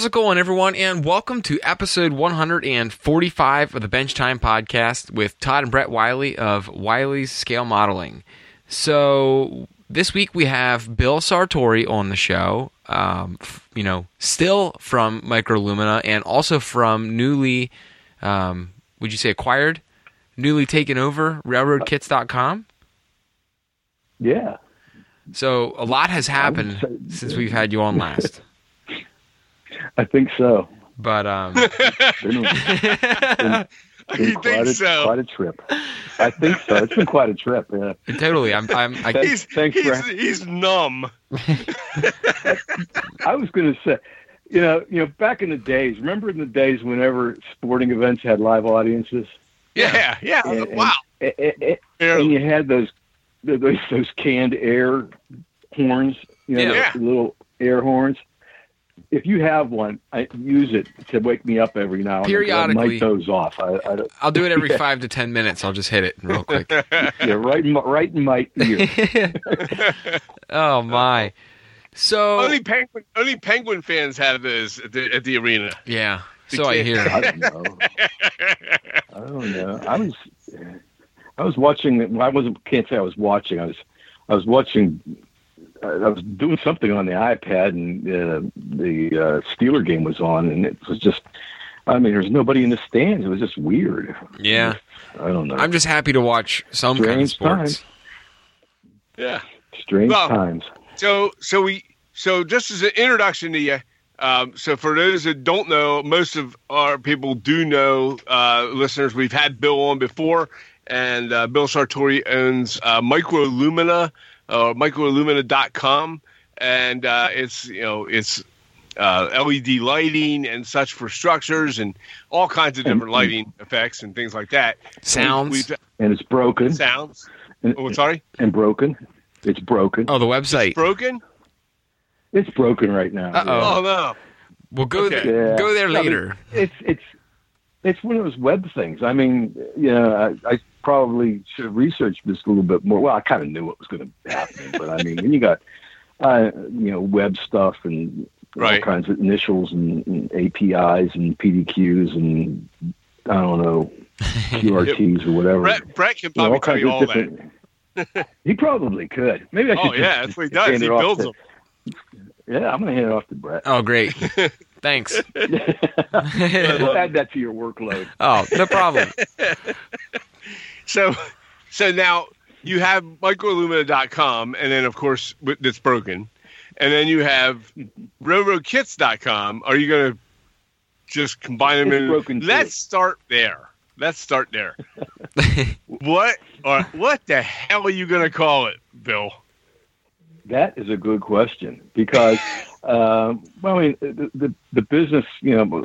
How's it going, everyone? And welcome to episode 145 of the Bench Time Podcast with Todd and Brett Wiley of Wiley's Scale Modeling. So, this week we have Bill Sartori on the show, um, f- you know, still from Microlumina and also from newly, um, would you say acquired? Newly taken over, railroadkits.com. Yeah. So, a lot has happened since we've had you on last. I think so. But, um, Been, been, been You quite, think a, so? quite a trip. I think so. It's been quite a trip. Yeah. totally, I'm, I'm, I, He's, Thanks he's, for- he's numb. I was going to say, you know, you know, back in the days. Remember in the days whenever sporting events had live audiences, Yeah, yeah. And- and- wow. A- a- a- and you had those those those canned air horns, you know, Yeah. the little air horns. If you have one, I use it to wake me up every now and then. 'cause Periodically. I might doze off. I, I don't, I'll do it every Yeah. five to ten minutes. I'll just hit it real quick. yeah, right in my, right in my ear. oh my! So only penguin, only penguin fans have those at the, at the arena. yeah, The so I hear. I don't know. I don't know. I was I was watching. I wasn't. Can't say I was watching. I was I was watching. I was doing something on the iPad, and uh, the uh, Steeler game was on, and it was just. I mean, there's nobody in the stands. It was just weird. Yeah, I don't know. I'm just happy to watch some kind of Strange sports. times. Yeah. Strange Well, times. So, so we, so just as an introduction to you. Um, so for those that don't know, most of our people do know, uh, listeners, we've had Bill on before, and uh, Bill Sartori owns uh, Microlumina, uh, microlumina.com, and uh, it's you know it's uh, LED lighting and such for structures and all kinds of different lighting effects and things like that. Sounds. We've, And it's broken. sounds. And, Oh, sorry, and broken. It's broken. Oh, the website. broken. It's broken right now. Uh-oh. Oh no. We'll go Okay. there. Yeah. Go there Yeah, but later. it's it's it's one of those web things. I mean, you know, I, I probably should have researched this a little bit more. Well, I kind of knew what was going to happen, but I mean, when you got uh, you know web stuff and Right. all kinds of initials and, and APIs and PDQs and I don't know QRTs or whatever. Brett, Brett can You know, probably tell you all that. he probably could. Maybe I should. Oh yeah, that's what he does. He builds to- them. Yeah, I'm going to hand it off to Brett. Oh, great. Thanks. we'll add that to your workload. oh, no problem. So, so now you have microlumina.com, and then of course with- that's broken, and then you have railroadkits.com. Are you going to just combine them It's in? broken. Let's start there. Let's start there. what or what the hell are you going to call it, Bill? That is a good question because, um, well, I mean, the, the the business, you know,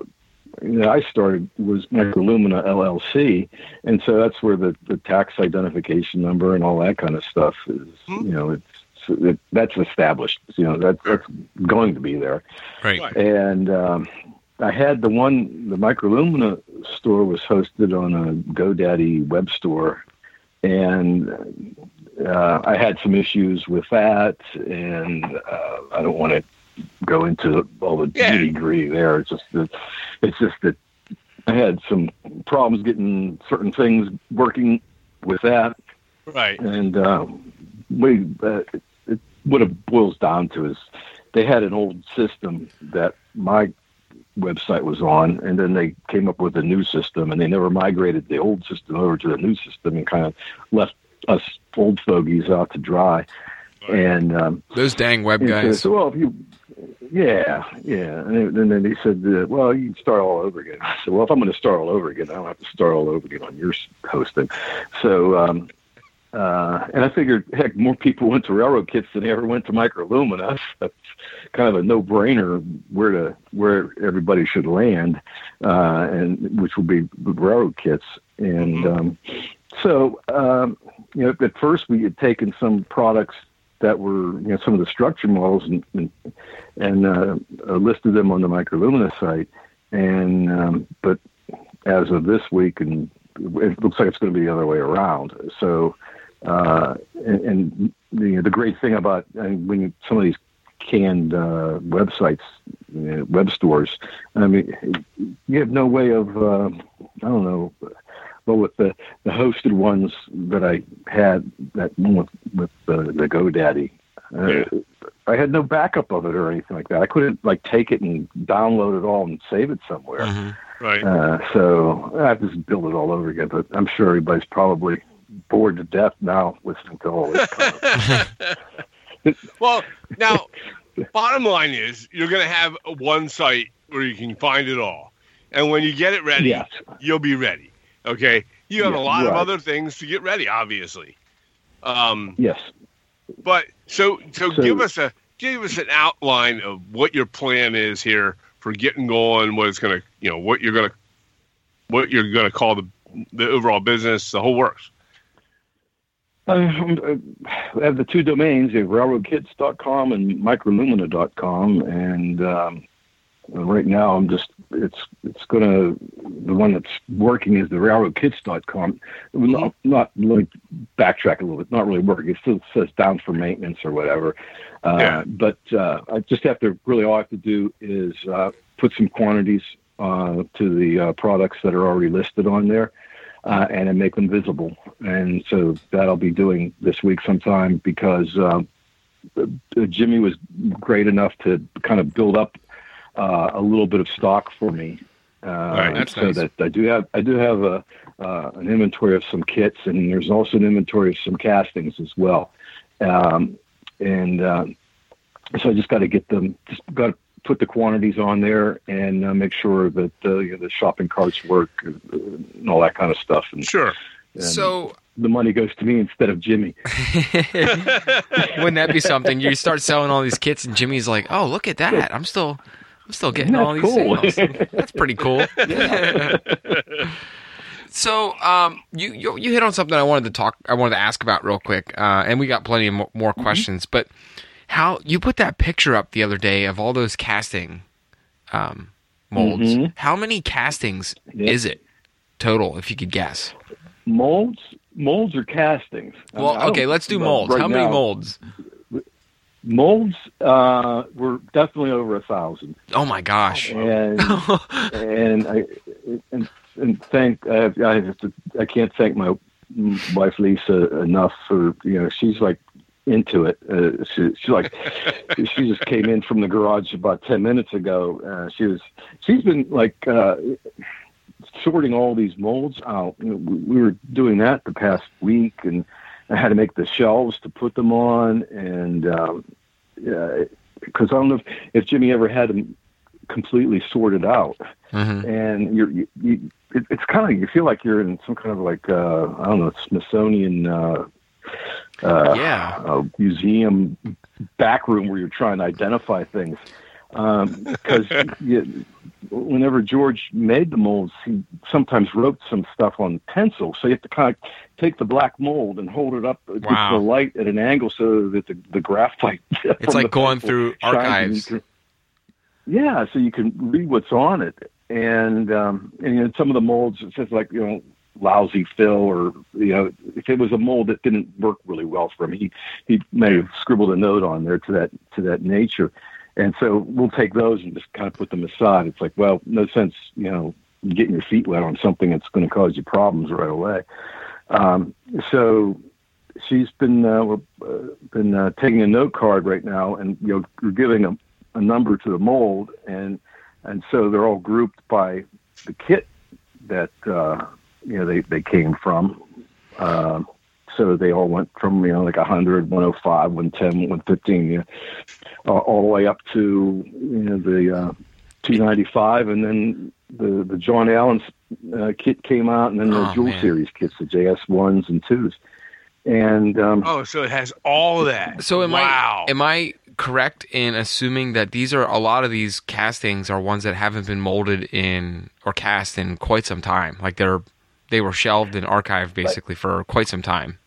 you know, I started was Microlumina LLC, and so that's where the, the tax identification number and all that kind of stuff is. Hmm. You know, it's it, that's established. You know, that, that's going to be there. Right. Right. And um, I had the one, the Microlumina store was hosted on a GoDaddy web store, and uh, I had some issues with that, and uh, I don't want to go into all the Yeah. nitty gritty there. It's just that it's just that I had some problems getting certain things working with that, Right. and um, we uh, it, what it boils down to is they had an old system that my website was on, and then they came up with a new system, and they never migrated the old system over to the new system, and kind of left us old fogies out to dry. And um, Those dang web guys. so, well, if you, yeah, yeah, and then, then they said, uh, well, you can start all over again. I said, well, if I'm going to start all over again, I don't have to start all over again on your hosting. So, um, uh, and I figured, heck, more people went to Railroad Kits than they ever went to Microlumina. That's kind of a no-brainer where to where everybody should land, uh, and which would be Railroad Kits. And um, so, um, you know, at first we had taken some products that were you know some of the structure models and and, and uh, uh, listed them on the Microlumina site. And um, but as of this week, and it looks like it's going to be the other way around. So, uh, and, and the the great thing about uh, when you, some of these canned uh, websites, web stores. I mean, you have no way of uh, I don't know. Well, with the the hosted ones that I had, that one with with uh, the GoDaddy, uh, Yeah. I had no backup of it or anything like that. I couldn't like take it and download it all and save it somewhere. Mhm. Right. Uh, so I have to just build it all over again. But I'm sure everybody's probably bored to death now listening to all this. Well, now, bottom line is you're going to have one site where you can find it all, and when you get it ready, yes. you'll be ready. Okay. You have Yeah, a lot of other things to get ready, obviously. Um, Yes. but so, so So- give us a give us an outline of what your plan is here for getting going. What it's going to, you know, what you're going to, what you're going to call the the overall business, the whole works. I have the two domains, railroadkits.com and microlumina.com, and um, right now I'm just it's it's gonna the one that's working is the railroadkits.com. Not, not let me backtrack a little bit. Not really working. It still says down for maintenance or whatever. Uh, Yeah. But uh, I just have to really all I have to do is uh, put some quantities uh, to the uh, products that are already listed on there uh, and then make them visible. And so that I'll be doing this week sometime because Jimmy was great enough to kind of build up uh, a little bit of stock for me. Uh, Right, so nice. that I do have I do have a uh, an inventory of some kits and there's also an inventory of some castings as well. Um, and uh, so I just got to get them just got to put the quantities on there and uh, make sure that uh, you know, the shopping carts work uh, and all that kind of stuff. And, Sure. and So the money goes to me instead of Jimmy. wouldn't that be something? You start selling all these kits, and Jimmy's like, "Oh, look at that! I'm still, I'm still getting all these cool. sales. That's pretty cool." so, um, you, you you hit on something I wanted to talk, I wanted to ask about real quick, uh, and we got plenty of mo- more Mm-hmm. questions. But how you put that picture up the other day of all those casting um, molds? Mhm. How many castings Yeah. is it total? If you could guess. Molds, molds or castings. I mean, I Well, okay, let's do molds. right how many now, molds? Molds uh, were definitely over a thousand, Oh my gosh! and and I and, and thank I, I have to I can't thank my wife Lisa enough for you know she's like into it. Uh, she, she's like she just came in from the garage about ten minutes ago. Uh, she was she's been like uh, sorting all these molds out. You know, we we were doing that the past week, and I had to make the shelves to put them on, and um, because I don't know if, if Jimmy ever had them completely sorted out Mhm. and you're you, you it, it's kind of you feel like you're in some kind of like uh i don't know Smithsonian uh uh Yeah. uh, museum back room where you're trying to identify things um because you, whenever george made the molds he sometimes wrote some stuff on pencil so you have to kind of take the black mold and hold it up against Wow. the light at an angle so that the, the graphite It's like going through shines and you archives. can- yeah, so you can read what's on it, and um, and you know, some of the molds it says like you know lousy fill or you know if it was a mold that didn't work really well for him, he he may have scribbled a note on there to that to that nature, and so we'll take those and just kind of put them aside. It's like well, no sense you know getting your feet wet on something that's going to cause you problems right away. Um, so she's been uh, uh, been uh, taking a note card right now, and you know we're giving a, a number to the mold, and and so they're all grouped by the kit that uh, you know they they came from. Uh, so they all went from you know like 100, 105, 110, 115, you know, uh, all the way up to you know the uh, 295, and then the the John Allen uh, kit came out, and then the Oh, Jewel man. Series kits, the JS ones and twos, and um, Oh, so it has all of that. So am wow. I am I correct in assuming that these are a lot of these castings are ones that haven't been molded in or cast in quite some time? Like they're they were shelved and archived basically for quite some time.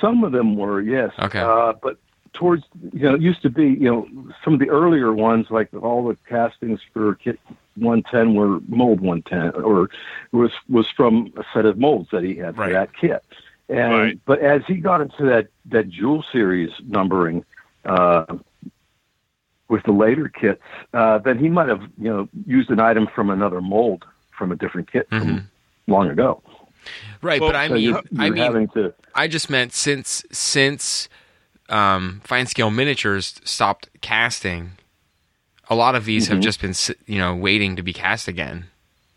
Some of them were, yes. Okay. Uh, but towards, you know, it used to be, you know, some of the earlier ones, like all the castings for Kit 110 were mold 110, or was was from a set of molds that he had Right. for that kit. And Right. but as he got into that that Jewel series numbering, uh, with the later kits, uh, then he might have you know used an item from another mold from a different kit Mm-hmm. from long ago. Right, Well, but I So mean, you're, I you're mean, having to. I just meant since since um, fine scale miniatures stopped casting, a lot of these have Mhm. just been you know waiting to be cast again.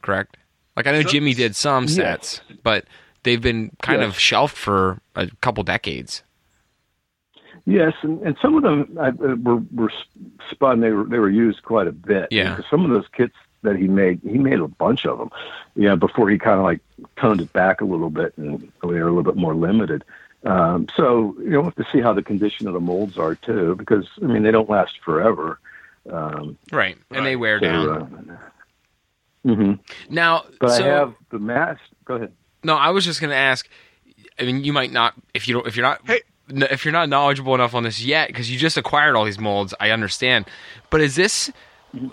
Correct? Like I know So- Jimmy did some Yes. sets, but they've been kind Yes. of shelved for a couple decades. Yes, and, and some of them uh, were were spun. They were they were used quite a bit. Yeah. Some of those kits that he made, he made a bunch of them. Yeah, before he kind of like toned it back a little bit, and they were a little bit more limited. Um, so you know, we'll have to see how the condition of the molds are too, because I mean they don't last forever. Um, Right, and they wear so, down. uh, mhm. Now, But so, I have the mask. Go ahead. No, I was just going to ask. I mean, you might not if you don't if you're not Hey. if you're not knowledgeable enough on this yet because you just acquired all these molds. I understand, but is this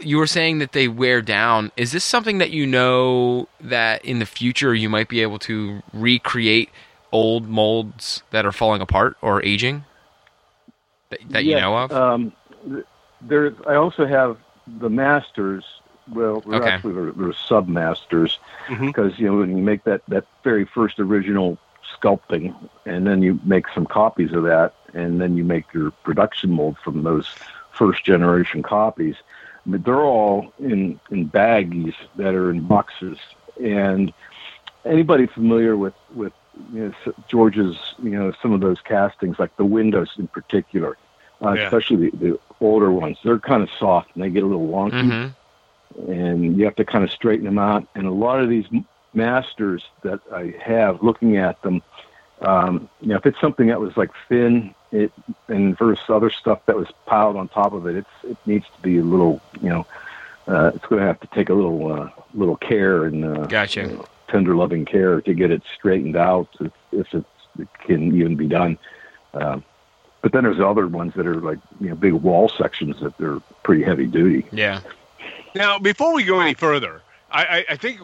you were saying that they wear down? Is this something that you know that in the future you might be able to recreate old molds that are falling apart or aging that, that you know of? Um, there, I also have the masters. Well, they're Okay. actually they're, they're sub masters Mhm. because you know when you make that that very first original sculpting, and then you make some copies of that, and then you make your production mold from those first generation copies. They're all in in baggies that are in boxes, and anybody familiar with with you know, George's you know some of those castings, like the windows in particular, uh, Yeah. especially the, the older ones, they're kind of soft and they get a little wonky hmm and you have to kind of straighten them out. And a lot of these masters that I have, looking at them, um, you know, if it's something that was like thin, it and versus other stuff that was piled on top of it, it's it needs to be a little, you know, uh, it's going to have to take a little uh, little care and uh, Gotcha. you know, tender loving care to get it straightened out if, if it's, it can even be done. Um, but then there's other ones that are like you know big wall sections that they're pretty heavy duty. Yeah. Now, before we go any further, I, I, I think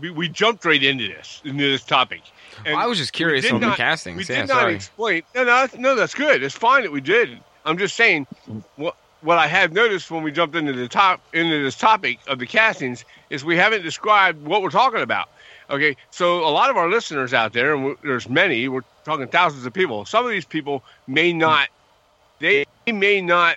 we, we jumped right into this into this topic. And Well, I was just curious on the not- castings. We yeah, did not sorry. explain. No, no, that's- no, that's good. It's fine that we did. I'm just saying what what I have noticed when we jumped into the top into this topic of the castings is we haven't described what we're talking about. Okay, so a lot of our listeners out there, and there's many, we're talking thousands of people. Some of these people may not, they may not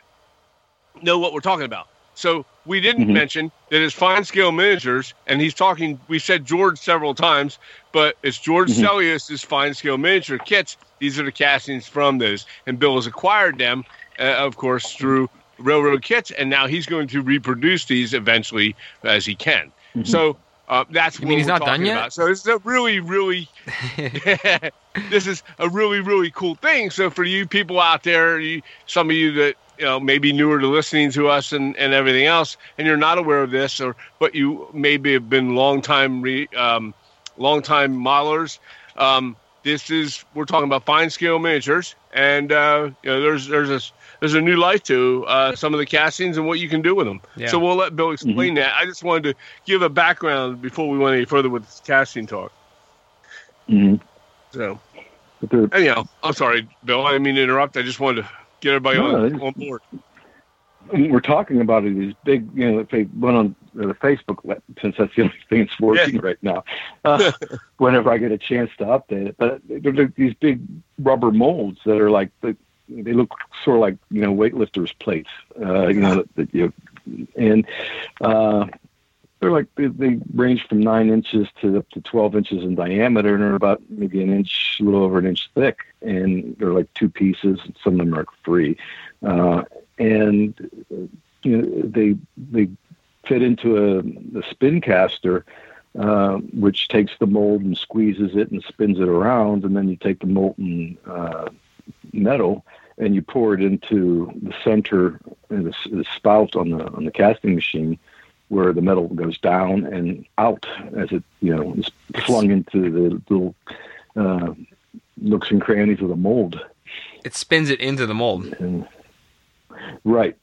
know what we're talking about. So we didn't Mhm. mention that it's fine scale miniatures, and he's talking. We said George several times, but it's George Mhm. Sellios's fine scale miniature kits. These are the castings from those, and Bill has acquired them, uh, of course, through Railroad Kits, and now he's going to reproduce these eventually as he can. Mhm. So uh, that's You what mean he's we're not done talking yet? About. So this is a really, really this is a really really cool thing so for you people out there you, some of you that you know maybe newer to listening to us and, and everything else and you're not aware of this or but you maybe have been long time re, um, long time modelers um, this is we're talking about fine scale miniatures and uh, you know there's there's a there's a new life to uh, some of the castings and what you can do with them. Yeah. So we'll let Bill explain that. I just wanted to give a background before we went any further with this casting talk. Mhm. So But they're anyhow, I'm sorry, Bill. I didn't mean to interrupt. I just wanted to get everybody No, on, on board. we're talking about it, these big, you know, if they went on the Facebook, since that's the only thing that's working right now, uh, whenever I get a chance to update it. But they're, they're these big rubber molds that are like, the, they look sort of like, you know, weightlifters plates, uh, you know, that, that you, and uh, they're like, they, they range from nine inches to up to 12 inches in diameter and they're about maybe an inch, a little over an inch thick. And they're like two pieces. and Some of them are three. Uh, and you know they they fit into a, a spin caster, uh, which takes the mold and squeezes it and spins it around, and then you take the molten uh, metal and you pour it into the center, uh, the, the spout on the on the casting machine, where the metal goes down and out as it you know is flung into the little uh, nooks and crannies of the mold. It spins it into the mold. And, right.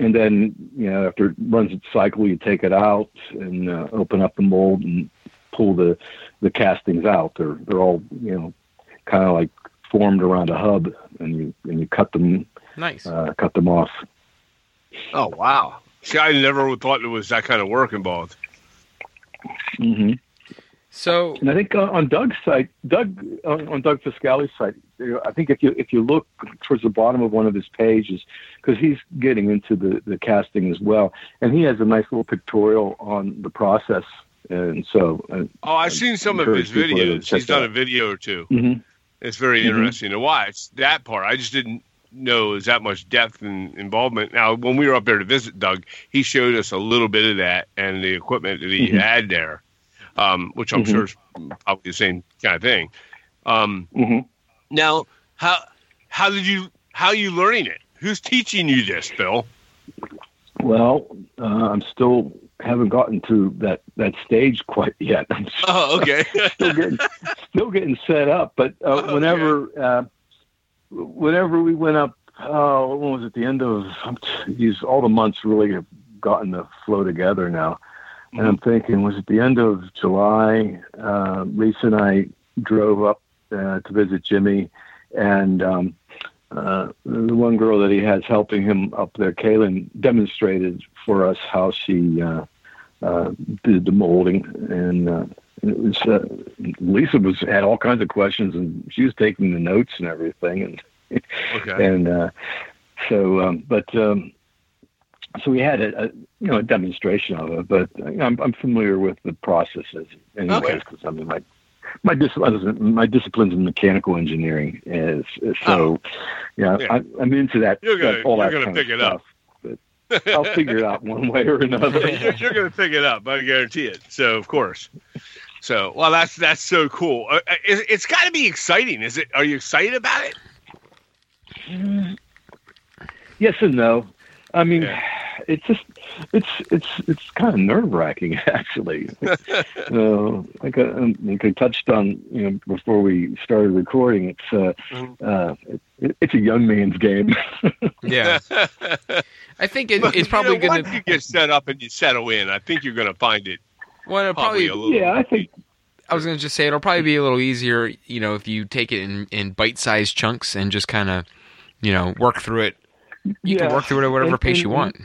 And then, you know, after it runs its cycle, you take it out and uh, open up the mold and pull the, the castings out. They're, they're all, you know, kind of like formed around a hub and you, and you cut them, Nice. uh, cut them off. Oh wow! See, I never thought there was that kind of work involved. hmm So And I think uh, on Doug's site, Doug on, on Doug Foscale's site, I think if you if you look towards the bottom of one of his pages, because he's getting into the the casting as well, and he has a nice little pictorial on the process. And so, uh, Oh, I've seen some of his videos. He's done that a video or two. mhm. It's very Mhm. interesting to watch that part. I just didn't know there's that much depth and involvement. Now, when we were up there to visit Doug, he showed us a little bit of that and the equipment that he Mhm. had there, um, which I'm Mhm. sure is probably the same kind of thing. Um, Mhm. now, how how did you how are you learning it? Who's teaching you this, Bill? Well, uh, I'm still haven't gotten to that that stage quite yet. I'm Oh, okay. still getting still getting set up. But uh, Okay. whenever uh, whenever we went up, uh, when was it? The end of these all the months really have gotten to flow together now. And I'm thinking, was it the end of July? Uh, Lisa and I drove up uh, to visit Jimmy, and um, uh, the one girl that he has helping him up there, Kaylin, demonstrated for us how she uh, uh, did the molding, and uh, it was uh, Lisa was had all kinds of questions, and she was taking the notes and everything, and okay. and uh, so, um, but um, so we had a, a you know a demonstration of it, but uh, I'm, I'm familiar with the processes anyways Okay. because I mean my my discipline my discipline's in mechanical engineering is, is so yeah, Oh. Yeah. I, I'm into that, You're gonna- that all you're that gonna pick it up. stuff. But I'll figure it out one way or another. you're, you're going to pick it up. I guarantee it. So, of course. So, well, that's that's so cool. Uh, uh, it, it's got to be exciting. Is it? Are you excited about it? yes and no. I mean, Yeah. it's just it's it's it's kind of nerve wracking actually. uh, like, I, like I touched on, you know, before we started recording, it's uh, Mhm. uh, it, it's a young man's game. yeah, I think it, it's probably you know, going to. you get set up and you settle in, I think you're going to find it Well, it'll probably, probably. a little. yeah, I think I was going to just say it'll probably be a little easier, you know, if you take it in in bite-sized chunks and just kind of, you know, work through it. You yeah. can work through it at whatever And- pace you want.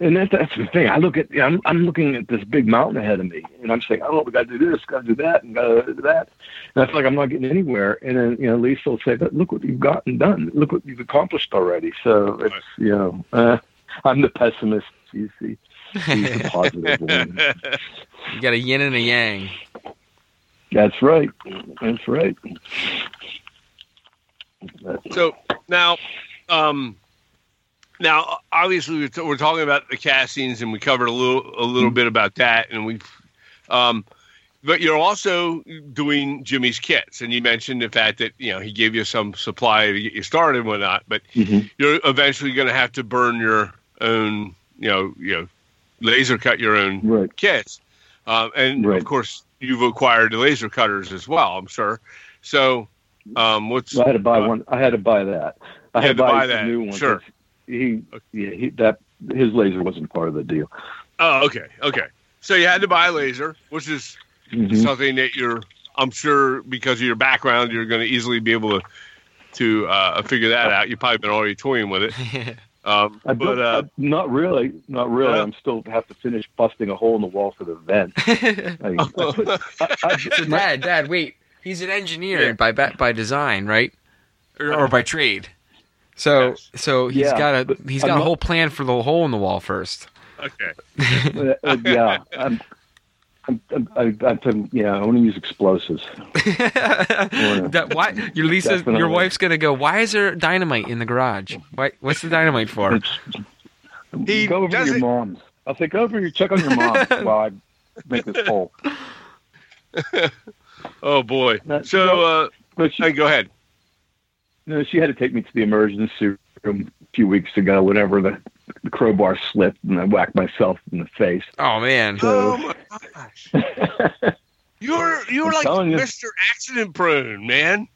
And that's that's the thing. I look at I'm I'm looking at this big mountain ahead of me, and I'm saying, oh, we got to do this, got to do that, and got to do that. And I feel like I'm not getting anywhere. And then you know, Lisa will say, but look what you've gotten done. Look what you've accomplished already. So it's you know, uh, I'm the pessimist. You the, she's the positive one. You got a yin and a yang. That's right. That's right. That's- So now, um, now obviously we're, t- we're talking about the castings, and we covered a little a little bit about that, and we, um, but you're also doing Jimmy's kits, and you mentioned the fact that you know he gave you some supply to get you started and whatnot, but mhm. you're eventually going to have to burn your own, you know, you know, laser cut your own Right. kits, um, and Right. of course you've acquired the laser cutters as well. I'm sure. So, um, what's I had to buy uh, one. I had to buy that. I You had to buy, that, a new one. sure. 'cause He, yeah, he that his laser wasn't part of the deal. Oh, okay, okay. So you had to buy a laser, which is Mhm. something that you're, I'm sure, because of your background, you're going to easily be able to to uh, figure that out. You've probably been already toying with it, um, I but uh, not really, not really. Yeah. I'm still have to finish busting a hole in the wall for the vent. I, I put, I, I, my, Dad, Dad, wait. He's an engineer Yeah. by by design, right? Or, or by trade. So Yes. so he's Yeah, got a but he's I'm got a not- whole plan for the hole in the wall first. okay, uh, uh, yeah, I'm, I'm, I'm, I, I, I'm, yeah, I want to use explosives. that, why your Lisa Definitely. your wife's gonna go? Why is there dynamite in the garage? Why? What's the dynamite for? He go over to your mom's. I'll say go over your check on your mom while I make this hole. oh boy. That- So, uh, But she, hey, go ahead. No, she had to take me to the emergency room a few weeks ago Whatever the, the crowbar slipped and I whacked myself in the face. Oh man. Oh my gosh, you're you're I'm like telling you. Mr. Accident Prone, man.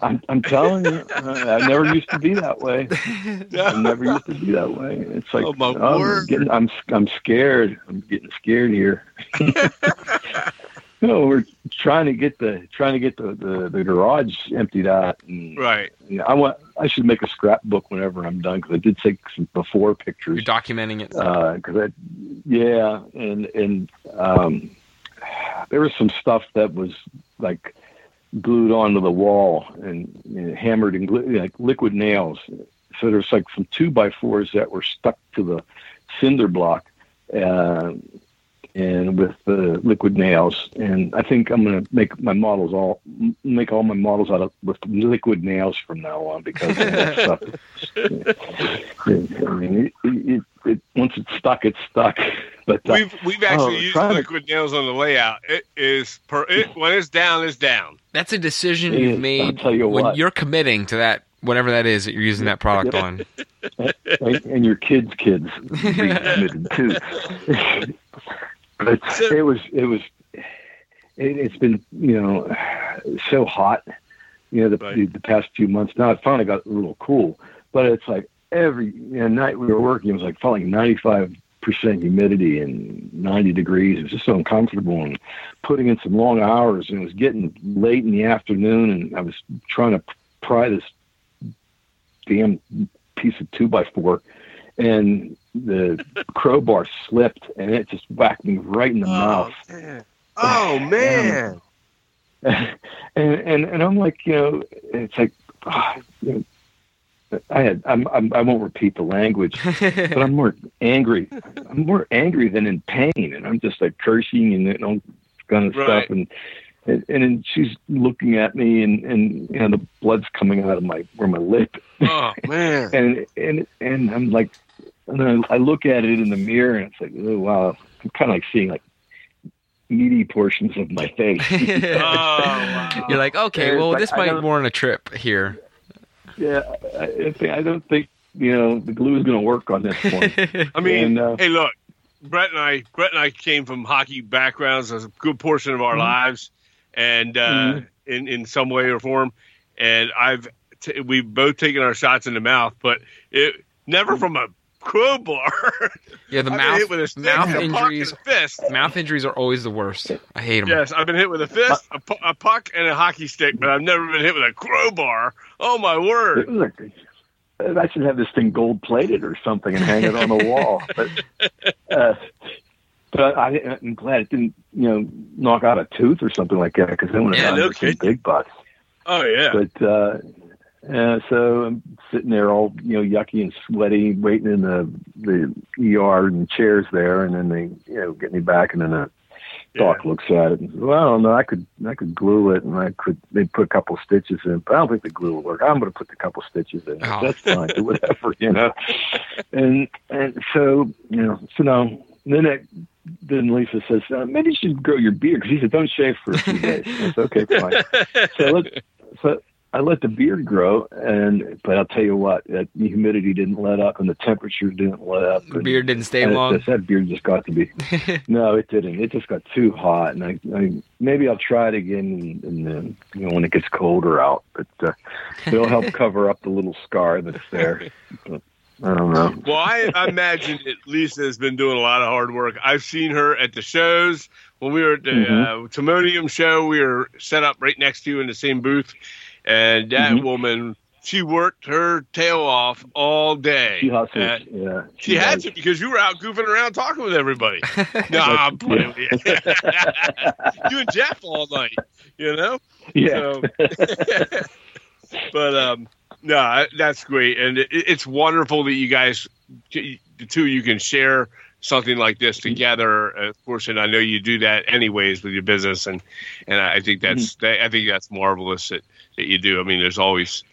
I'm, I'm telling you, uh, I never used to be that way. I never used to be that way. It's like Oh, my I'm word. getting, I'm I'm scared. I'm getting scared here. no, we're trying to get the trying to get the, the, the garage emptied out. And, Right. you know, I want I should make a scrapbook whenever I'm done because I did take some before pictures. You're documenting it. Because I, yeah, and and um, there was some stuff that was like glued onto the wall and you know, hammered and glu- like liquid nails. So there's like some two by fours that were stuck to the cinder block, uh, and with the liquid nails. And I think I'm gonna make my models all make all my models out of with liquid nails from now on because of that stuff. I mean, it, it, it, once it's stuck, it's stuck. But uh, We've we've actually Oh, used trying to- liquid nails on the layout. It is per it when it's down, it's down. That's a decision you've made I'll tell you when what. you're committing to that, whatever that is that you're using that product Yep. on. and, and your kids' kids be committed too. but So- it was it was it, it's been you know so hot, you know the, Right. the the past few months. Now it finally got a little cool, but it's like every you know, night we were working, it was like felt like ninety five percent humidity and 90 degrees. It was just so uncomfortable and putting in some long hours and it was getting late in the afternoon and I was trying to pry this damn piece of two by four and the crowbar slipped and it just whacked me right in the mouth. man. Oh man. and, and and I'm like, you know, it's like, ah, you know, I had, I'm, I'm, I won't repeat the language, but I'm more angry. I'm more angry than in pain, and I'm just like cursing and know, kind of Right. stuff, and and and then she's looking at me, and and you know, the blood's coming out of my where my lip, Oh man. and and and I'm like, and then I look at it in the mirror, and it's like, oh wow, I'm kind of like seeing like meaty portions of my face. Oh wow. You're like, okay, It's well, like, this I might don't- warrant a trip here. yeah, I, I don't think you know the glue is going to work on this one. I mean, And, uh, hey, look, Brett and I, Brett and I came from hockey backgrounds as a good portion of our Mhm. lives, and uh, Mhm. in in some way or form, and I've t- we've both taken our shots in the mouth, but it never from a crowbar. yeah, the I've been mouth hit with a mouth a injuries. and a fist. Mouth injuries are always the worst. I hate them. Yes, I've been hit with a fist, a, pu- a puck, and a hockey stick, but I've never been hit with a crowbar. Oh my word! was I should have this thing gold plated or something and hang it on the wall. But, uh, but I, I'm glad it didn't, you know, knock out a tooth or something like that because then would Yeah, have no done some kidding. big bucks. Oh yeah. But uh, uh, so I'm sitting there all you know yucky and sweaty, waiting in the the ER and chairs there, and then they you know get me back, and then the doc looks at it and says, "Well, I don't know. I could I could glue it, and I could they put a couple stitches in, but I don't think the glue will work. I'm going to put the couple stitches in. Oh. That's fine, do whatever, you know." And and so you know, so now then it, then Lisa says, uh, maybe you should grow your beard because he said, don't shave for a few days. I said, okay, fine. So I let, so I let the beard grow, and but I'll tell you what, that the humidity didn't let up, and the temperature didn't let up. The and- beard didn't stay and long. That, that beard just got to be. no, it didn't. It just got too hot, and I, I maybe I'll try it again, and then you know when it gets colder out. But uh, it'll help cover up the little scar that's there. But, I don't know. Well, I imagine that Lisa has been doing a lot of hard work. I've seen her at the shows. When we were at the Mhm. uh, Timonium show, we were set up right next to you in the same booth. And that Mhm. woman, she worked her tail off all day. She hustles. Uh, yeah, she had does. to because you were out goofing around talking with everybody. no, I'm playing with you. you and Jeff all night, you know? Yeah. So, but um, no, I- that's great, and it, it's wonderful that you guys, the two, you can share something like this together. Of course, and I know you do that anyways with your business, and and I think that's I think that's marvelous that that you do. I mean, there's always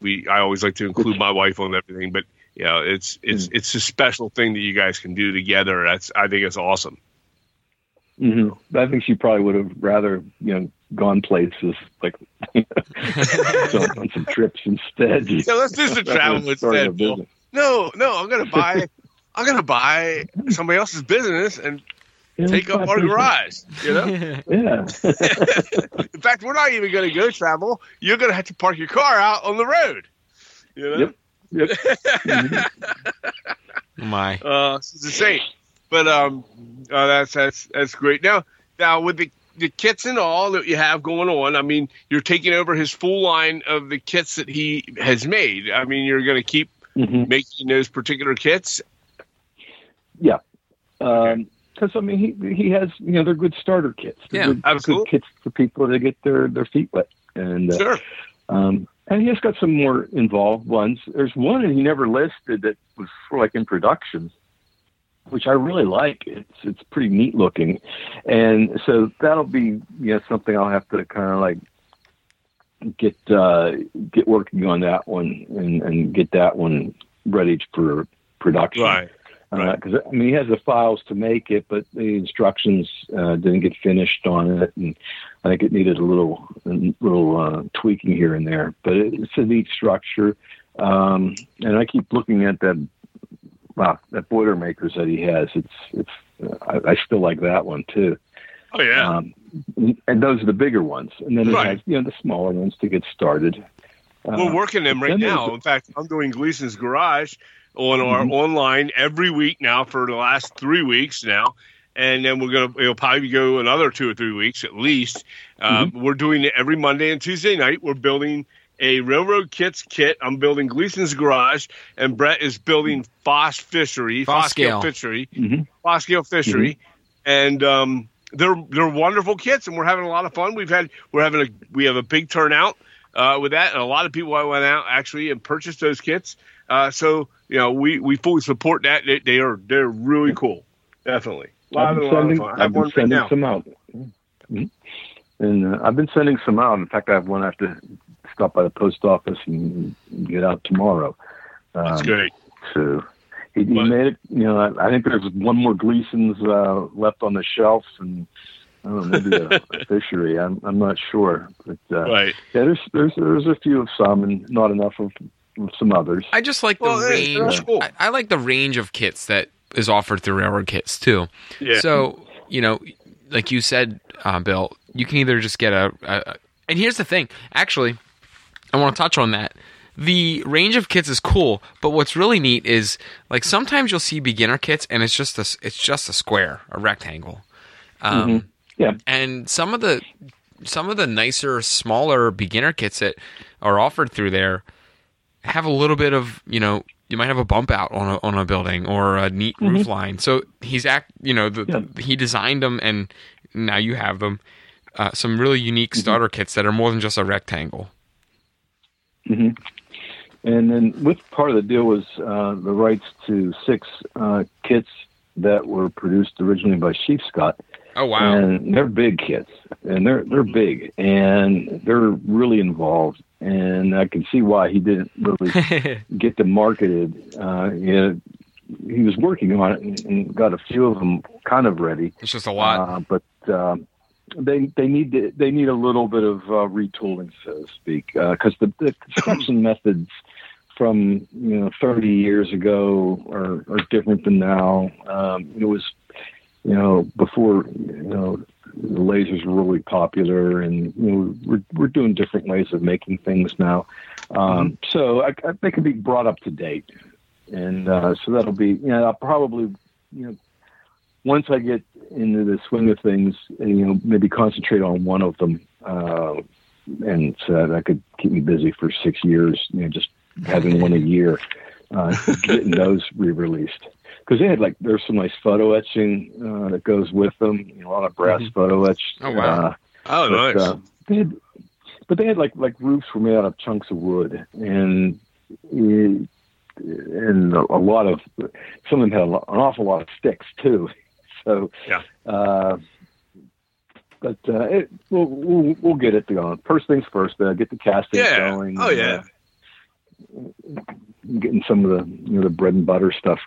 we I always like to include my wife on everything, but you know, it's it's it's a special thing that you guys can do together. That's I think it's awesome. hmm I think she probably would have rather, you know, gone places like so on some trips instead. Yeah, let's do some travel Rather than starting a instead, No, no, I'm gonna buy. I'm gonna buy somebody else's business and Yeah, take up our garage. You know. Yeah. In fact, we're not even gonna go travel. You're gonna have to park your car out on the road. You know. Yep. Yep. Mhm. My. Uh, it's insane. But um, uh, that's that's that's great. Now, now with the the kits and all that you have going on. I mean, you're taking over his full line of the kits that he has made. I mean, you're going to keep Mhm. making those particular kits. Yeah. Um 'cause I mean, he he has you know they're good starter kits. They're Yeah, good, absolutely. good kits for people to get their their feet wet, and uh, Sure. um, and he has got some more involved ones. There's one that he never listed that was sort of like in production, which I really like. It's it's pretty neat looking, and so that'll be you know something I'll have to kind of like get uh, get working on that one and, and get that one ready for production Right. Right. because I mean he has the files to make it, but the instructions uh, didn't get finished on it, and I think it needed a little a little uh, tweaking here and there. But it, it's a neat structure, um, and I keep looking at that wow that Boilermakers that he has. It's it's uh, I, I still like that one too. Oh yeah. Um, and those are the bigger ones, and then Right. has you know the smaller ones to get started. We're Uh, working them right now. In fact, I'm doing Gleason's Garage on our Mhm. online every week now for the last three weeks now. And then we're gonna it'll probably go another two or three weeks at least. Um, Mm-hmm. We're doing it every Monday and Tuesday night. We're building a railroad kits kit. I'm building Gleason's Garage, and Brett is building Foss Fishery, Foss Scale Scale. Fishery, mhm. Bosco Fishery, and um, they're they're wonderful kits, and we're having a lot of fun. We've had we're having a we have a big turnout uh, with that, and a lot of people I went out actually and purchased those kits. Uh, so you know we, we fully support that. They, they are they're really cool, definitely. A lot, I've of, been a lot of sending, I've been one right sending some out. Mhm. And uh, I've been sending some out. In fact, I have one I have to stop by the post office and get out tomorrow. That's Um, great. So he, he made it. You know, I, I think there's one more Gleason's uh, left on the shelves, and I don't know, maybe a, a fishery. I'm I'm not sure, but uh, Right. yeah, there's there's there's a few of some, and not enough of some others. I just like the Well, range. that's cool. I, I like the range of kits that is offered through Railroad Kits too. Yeah. So you know, like you said, uh, Bill, you can either just get a, a. And here's the thing. Actually, I want to touch on that. The range of kits is cool, but what's really neat is like sometimes you'll see beginner kits and it's just a s- it's just a square, a rectangle. Um, Mhm. Yeah. And some of the some of the nicer, smaller beginner kits that are offered through there have a little bit of you know you might have a bump out on a on a building or a neat roof line. So he's act you know the, Yeah. he designed them and now you have them. Uh, some really unique starter kits that are more than just a rectangle. hmm And then with part of the deal was uh, the rights to six uh, kits that were produced originally by Chief Scott, Oh wow! and they're big kids, and they're they're big, and they're really involved, and I can see why he didn't really get them marketed. Uh, you know, he was working on it and, got a few of them kind of ready, it's just a lot. uh, but um, they they need to, they need a little bit of uh, retooling, so to speak, because the, the construction methods from you know 30 years ago are, are different than now. Um, it was you know before you know lasers were really popular, and you know we're we're doing different ways of making things now. Um, So I, I, they can be brought up to date, and uh, so that'll be you know I'll probably you know once I get into the swing of things, you know, maybe concentrate on one of them, uh, and so that could keep me busy for six years. You know, just having one a year, uh, getting those re-released. Because they had like there's some nice photo etching uh, that goes with them. You know, a lot of brass Mhm. photo etched. Oh, wow. Uh, Oh, but, nice. uh, they had, but they had like like roofs were made out of chunks of wood, and eh, and a, lot of some of them had an awful lot of sticks too. So Yeah. uh, but uh, it, we'll, we'll we'll get it going. First things first. Uh, get the casting Yeah. going. Oh, yeah. Uh, getting some of the you know the bread and butter stuff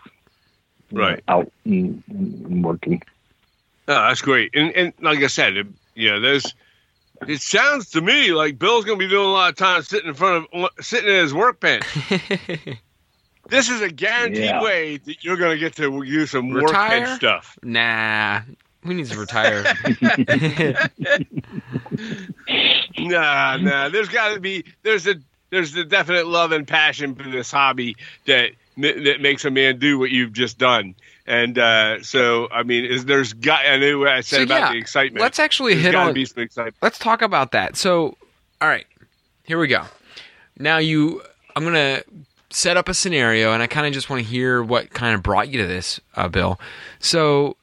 you know, Right. out and, and working. No, that's great. And and like I said, it, you know, there's. It sounds to me like Bill's going to be doing a lot of time sitting in front of sitting in his workbench. This is a guaranteed Yeah. way that you're going to get to use some Retire? workbench stuff. nah, who needs to retire? Nah, nah. There's got to be there's a there's the definite love and passion for this hobby that that makes a man do what you've just done. And uh, so, I mean, is there's got I knew what I said So, about yeah, the excitement. Let's actually There's hit on. be some excitement. Let's talk about that. So, all right, here we go. Now you, I'm gonna set up a scenario, and I kind of just want to hear what kind of brought you to this, uh, Bill. So,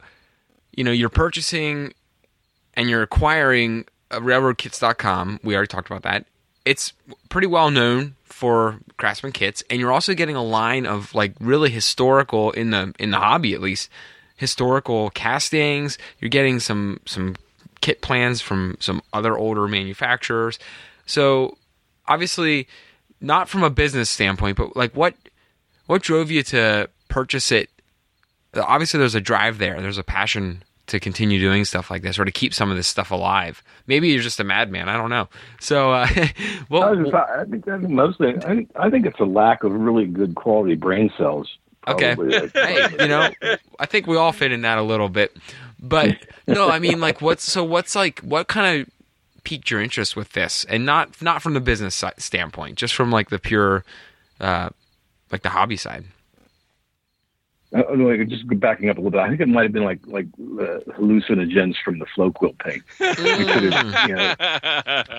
you know, you're purchasing and you're acquiring uh, railroadkits.com. We already talked about that. It's pretty well known for craftsman kits, and you're also getting a line of like really historical in the in the hobby at least historical castings. You're getting some some kit plans from some other older manufacturers. So obviously, not from a business standpoint, but like what what drove you to purchase it? Obviously, there's a drive there. There's a passion to continue doing stuff like this or to keep some of this stuff alive. Maybe you're just a madman. I don't know. So, uh, I, well, I think I think mostly. I think, I think it's a lack of really good quality brain cells. Okay. hey, you know, I think we all fit in that a little bit. But no, I mean, like, what's so? What's like? What kind of piqued your interest with this? And not not from the business standpoint, just from like the pure, uh, like the hobby side. Uh, no, just backing up a little bit. I think it might have been like like uh, hallucinogens from the Floquil paint. We you know,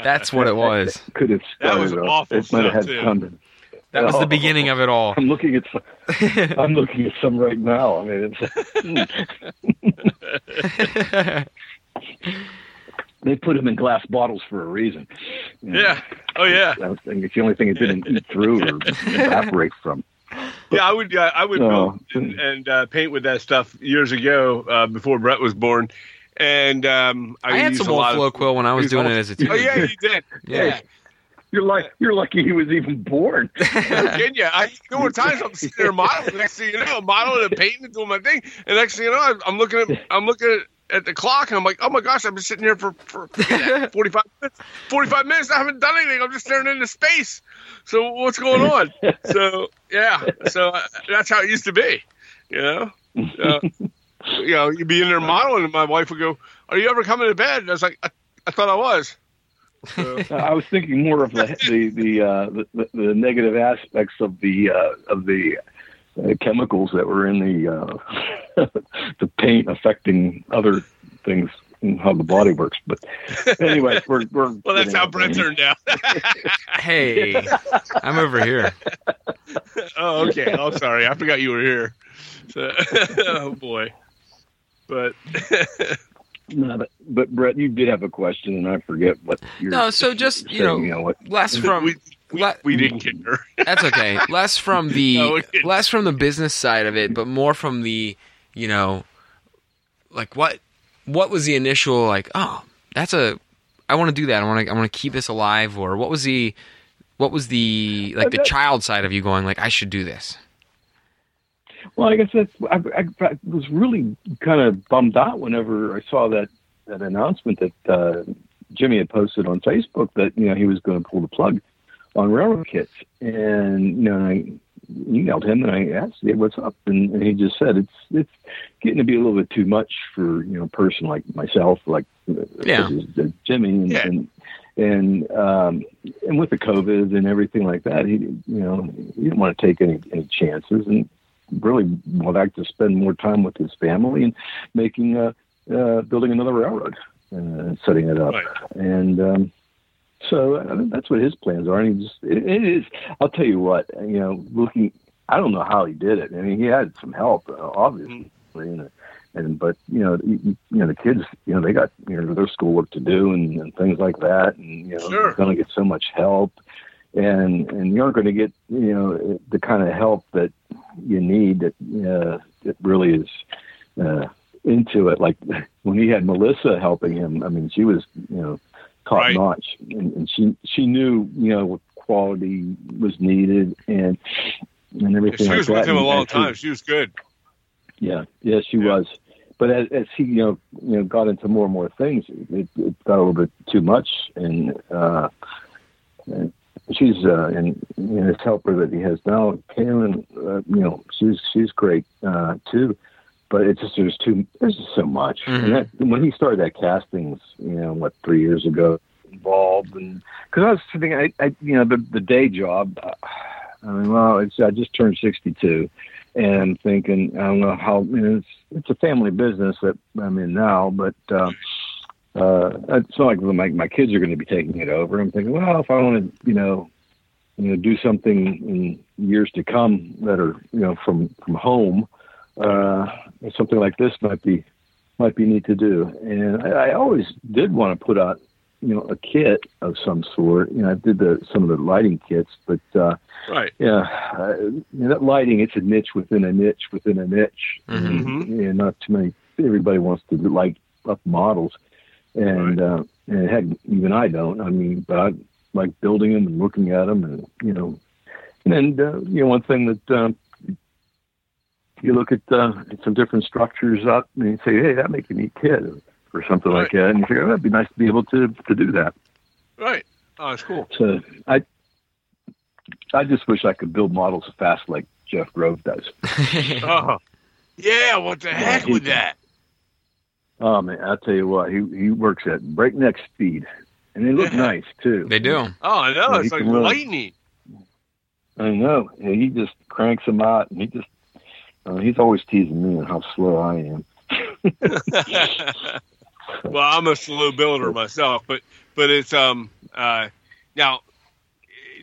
That's what it was. could have That started. was off. awful It might have had too. some. That was the beginning of it all. I'm looking at some, I'm looking at some right now. I mean, it's, they put them in glass bottles for a reason. You know, yeah. Oh yeah. I was it's the only thing it didn't eat through or evaporate from. Yeah, I would. Uh, I would No. build and, and uh, paint with that stuff years ago uh, before Brett was born. And um, I, I had used some a old lot of- flow quill when I was doing all- it as a teenager. Oh yeah, you did. Yeah. You're like you're lucky he was even born. Didn't? I there were times I'm sitting there modeling. Next thing you know, I'm modeling and painting and doing my thing. And next thing you know, I'm, I'm looking at I'm looking at, at the clock and I'm like, oh my gosh, I've been sitting here for, for that, 45 minutes. 45 minutes. I haven't done anything. I'm just staring into space. So what's going on? So yeah. So uh, that's how it used to be. You know. Uh, you know, you'd be in there modeling, and my wife would go, "Are you ever coming to bed?" And I was like, "I, I thought I was." So, I was thinking more of the the the, uh, the, the negative aspects of the uh, of the uh, chemicals that were in the uh, the paint affecting other things and how the body works. But anyway, we're we're well, that's how getting- Brett turned out. Hey, I'm over here. oh, okay. Oh, sorry. I forgot you were here. So, oh boy. But No, but, but Brett, you did have a question, and I forget what you're. No, so just you know, you know what less from we, we, le- we didn't get her. That's okay. Less from the No, it- less from the business side of it, but more from the you know, like what what was the initial like? Oh, that's a I want to do that. I want to I want to keep this alive. Or what was the what was the like the child side of you going like I should do this? Well, I guess that's. I, I, I was really kind of bummed out whenever I saw that that announcement that uh, Jimmy had posted on Facebook that you know he was going to pull the plug on railroad kits, and you know I emailed him and I asked, hey, "What's up?" And, and he just said it's it's getting to be a little bit too much for you know a person like myself, like uh, Yeah. uh, Jimmy, and, Yeah. and and um, and with the COVID and everything like that, he you know he didn't want to take any any chances and really would like to spend more time with his family and making uh, uh building another railroad and setting it up Right. and um so uh, that's what his plans are and he just it, it is i'll tell you what you know looking i don't know how he did it i mean he had some help uh, obviously and, and but you know you, you you know the kids you know they got you know their schoolwork to do and, and things like that and you know Sure. they're going to get so much help and and you aren't going to get you know the kind of help that you need that uh, that really is uh, into it. Like when he had Melissa helping him, I mean, she was you know top Right. notch, and, and she she knew you know what quality was needed and and everything. She like was that. with him a long actually- time. She was good. yeah, yeah, she Yeah. was. But as, as he, you know, you know, got into more and more things, it, it got a little bit too much. And, uh, and she's, uh, and you know, his helper that he has now, Kaylin, uh, you know, she's she's great uh, too. But it's just there's too there's just so much. Mhm. And that, when he started that castings, you know, what three years ago, involved, and because I was thinking, I, I, you know, the the day job. Uh, I mean, well, it's I just turned 62, and I'm thinking I don't know how you know, it's it's a family business that I'm in now, but uh, uh, it's not like my my kids are going to be taking it over. I'm thinking, well, if I want to, you know, you know, do something in years to come that are you know from from home, uh, something like this might be might be neat to do. And I, I always did want to put out you know a kit of some sort. You know, I did the some of the lighting kits, but uh, right, yeah, uh, that lighting it's a niche within a niche within a niche, Mhm. and, and not too many. Everybody wants to light up models, and uh, and heck, even I don't. I mean, but I like building them and looking at them, and you know, and uh, you know one thing that. Um, you look at, uh, at some different structures up and you say, "Hey, that make a neat kit," or something like that, and you figure, oh, "That'd be nice to be able to to do that." right. Oh, it's cool. So I, I just wish I could build models fast like Jeff Grove does. Oh, yeah. What the heck he- with that? Oh man, I'll tell you what, he he works at breakneck speed, and they look Yeah. nice too. they do. Oh, I know. Yeah, it's like can really- lightning. I know. And he just cranks them out, and he just uh, he's always teasing me on how slow I am. well, I'm a slow builder myself, but but it's um uh now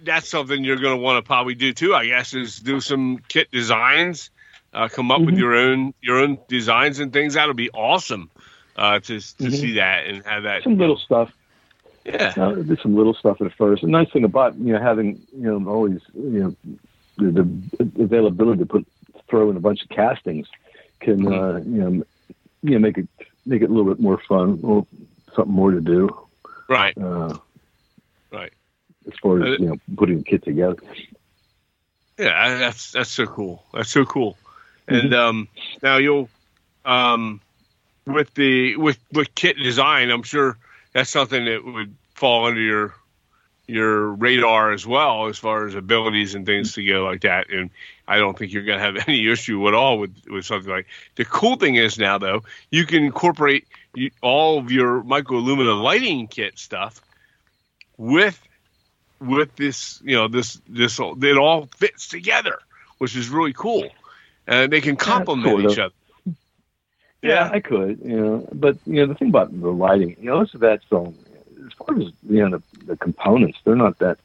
that's something you're going to want to probably do too. I guess is do some kit designs, uh, come up with Mhm. your own your own designs and things. That'll be awesome uh, to to Mhm. see that and have that. Some little stuff. Yeah, Uh, did some little stuff at first. The nice thing about you know having you know always you know the, the availability to put throw in a bunch of castings can uh, you know you know make it make it a little bit more fun, little something more to do. right, Uh, right. as far Uh, as you know putting the kit together. Yeah, that's that's so cool. That's so cool. And um, now you'll um, with the with with kit design, I'm sure that's something that would fall under your your radar as well as far as abilities and things to go like that. And I don't think you're going to have any issue at all with with something like. The cool thing is now though, you can incorporate you, all of your micro lumina lighting kit stuff with with this, you know, this this it all fits together, which is really cool, and they can complement of. each other. Yeah, I could, you know, but you know the thing about the lighting, you know, most of that's on as far as you know the, the components, they're not that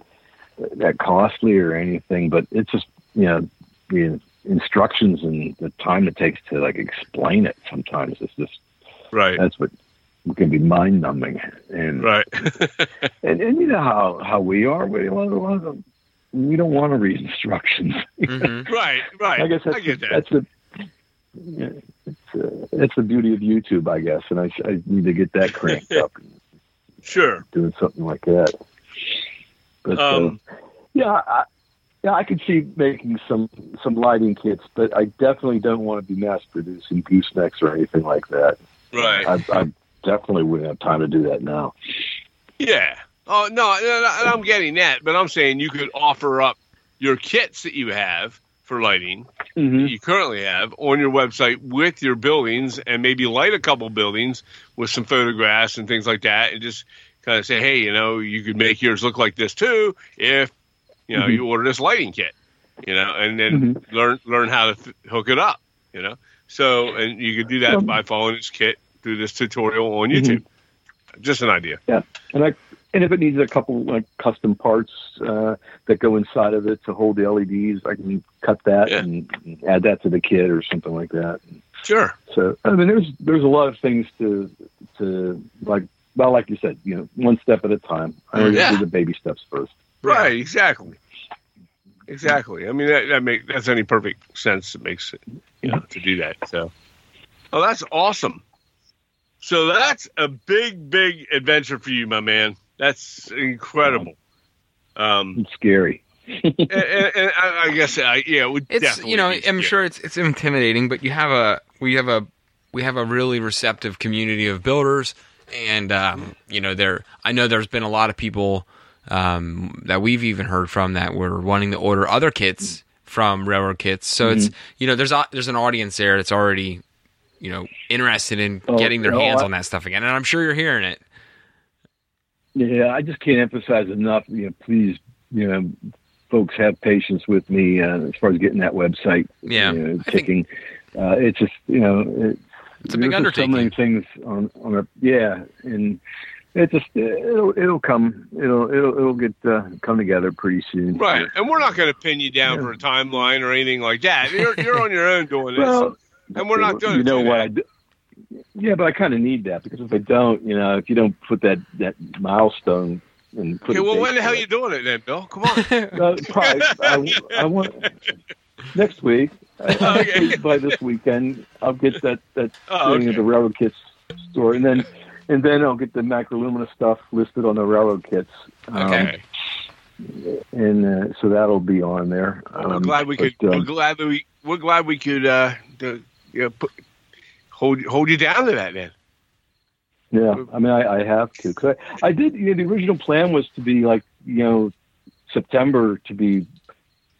that costly or anything, but it's just you know the instructions and the time it takes to like explain it. Sometimes it's just Right, that's what can be mind numbing, and right, and and you know how how we are, we a lot of, a lot of we don't want to read instructions. hmm right, right. I guess that's I get that. that's the yeah, it's uh, that's the beauty of YouTube, I guess, and I, I need to get that cranked up, Sure. doing something like that. But Um, uh, yeah, I, yeah, I could see making some some lighting kits, but I definitely don't want to be mass producing goosenecks or anything like that. Right. I, I definitely wouldn't have time to do that now. Yeah. Oh no, no, no, and I'm getting that, but I'm saying you could offer up your kits that you have for lighting Mm-hmm. that you currently have on your website with your buildings and maybe light a couple buildings with some photographs and things like that and just kind of say, hey, you know, you could make yours look like this too if you know Mhm. you order this lighting kit, you know, and then learn learn how to th- hook it up, you know. So and you could do that Um, by following this kit through this tutorial on. YouTube. Just an idea. Yeah. And I and if it needs a couple like custom parts uh, that go inside of it to hold the LEDs, I can cut that Yeah. and add that to the kit or something like that. Sure. So I mean, there's there's a lot of things to to like. Well, like you said, you know, one step at a time. I always Yeah. do the baby steps first. Right, exactly. Exactly. I mean that that make that's any perfect sense. It makes it you know to do that. So, oh, that's awesome. So that's a big, big adventure for you, my man. That's incredible. Um, It's scary. and, and, and I, I guess I yeah, it would It's definitely you know be I'm sure it's it's intimidating, but you have a we have a we have a really receptive community of builders, and um, you know there I know there's been a lot of people um, that we've even heard from that were wanting to order other kits from Railroad Kits. So it's you know there's a, there's an audience there that's already you know interested in Oh, getting their no, hands I- on that stuff again, and I'm sure you're hearing it. Yeah, I just can't emphasize enough. You know, please, you know, folks have patience with me uh, as far as getting that website. Yeah, you know, ticking. Uh, it's just you know, it, it's a big undertaking. So many things on on a yeah, and it just it'll it'll come it'll it'll it'll get uh, come together pretty soon. Right, and we're not going to pin you down yeah. for a timeline or anything like that. You're you're on your own doing this, well, and we're not doing. You know what? I do, yeah, but I kind of need that because if I don't, you know, if you don't put that that milestone and put okay, well, when the hell are you doing it then, Bill? Come on. uh, probably, I, I want next week. okay. by this weekend, I'll get that that oh, thing okay. at the railroad kits store, and then and then I'll get the macrolumina stuff listed on the railroad kits. Okay. Um, and uh, so that'll be on there. Um, we're glad we could. Um, we're glad that we. We're glad we could. Uh, the, you know, put, hold hold you down to that man. Yeah, I mean, I, I have to because I, I did. You know, the original plan was to be like you know September to be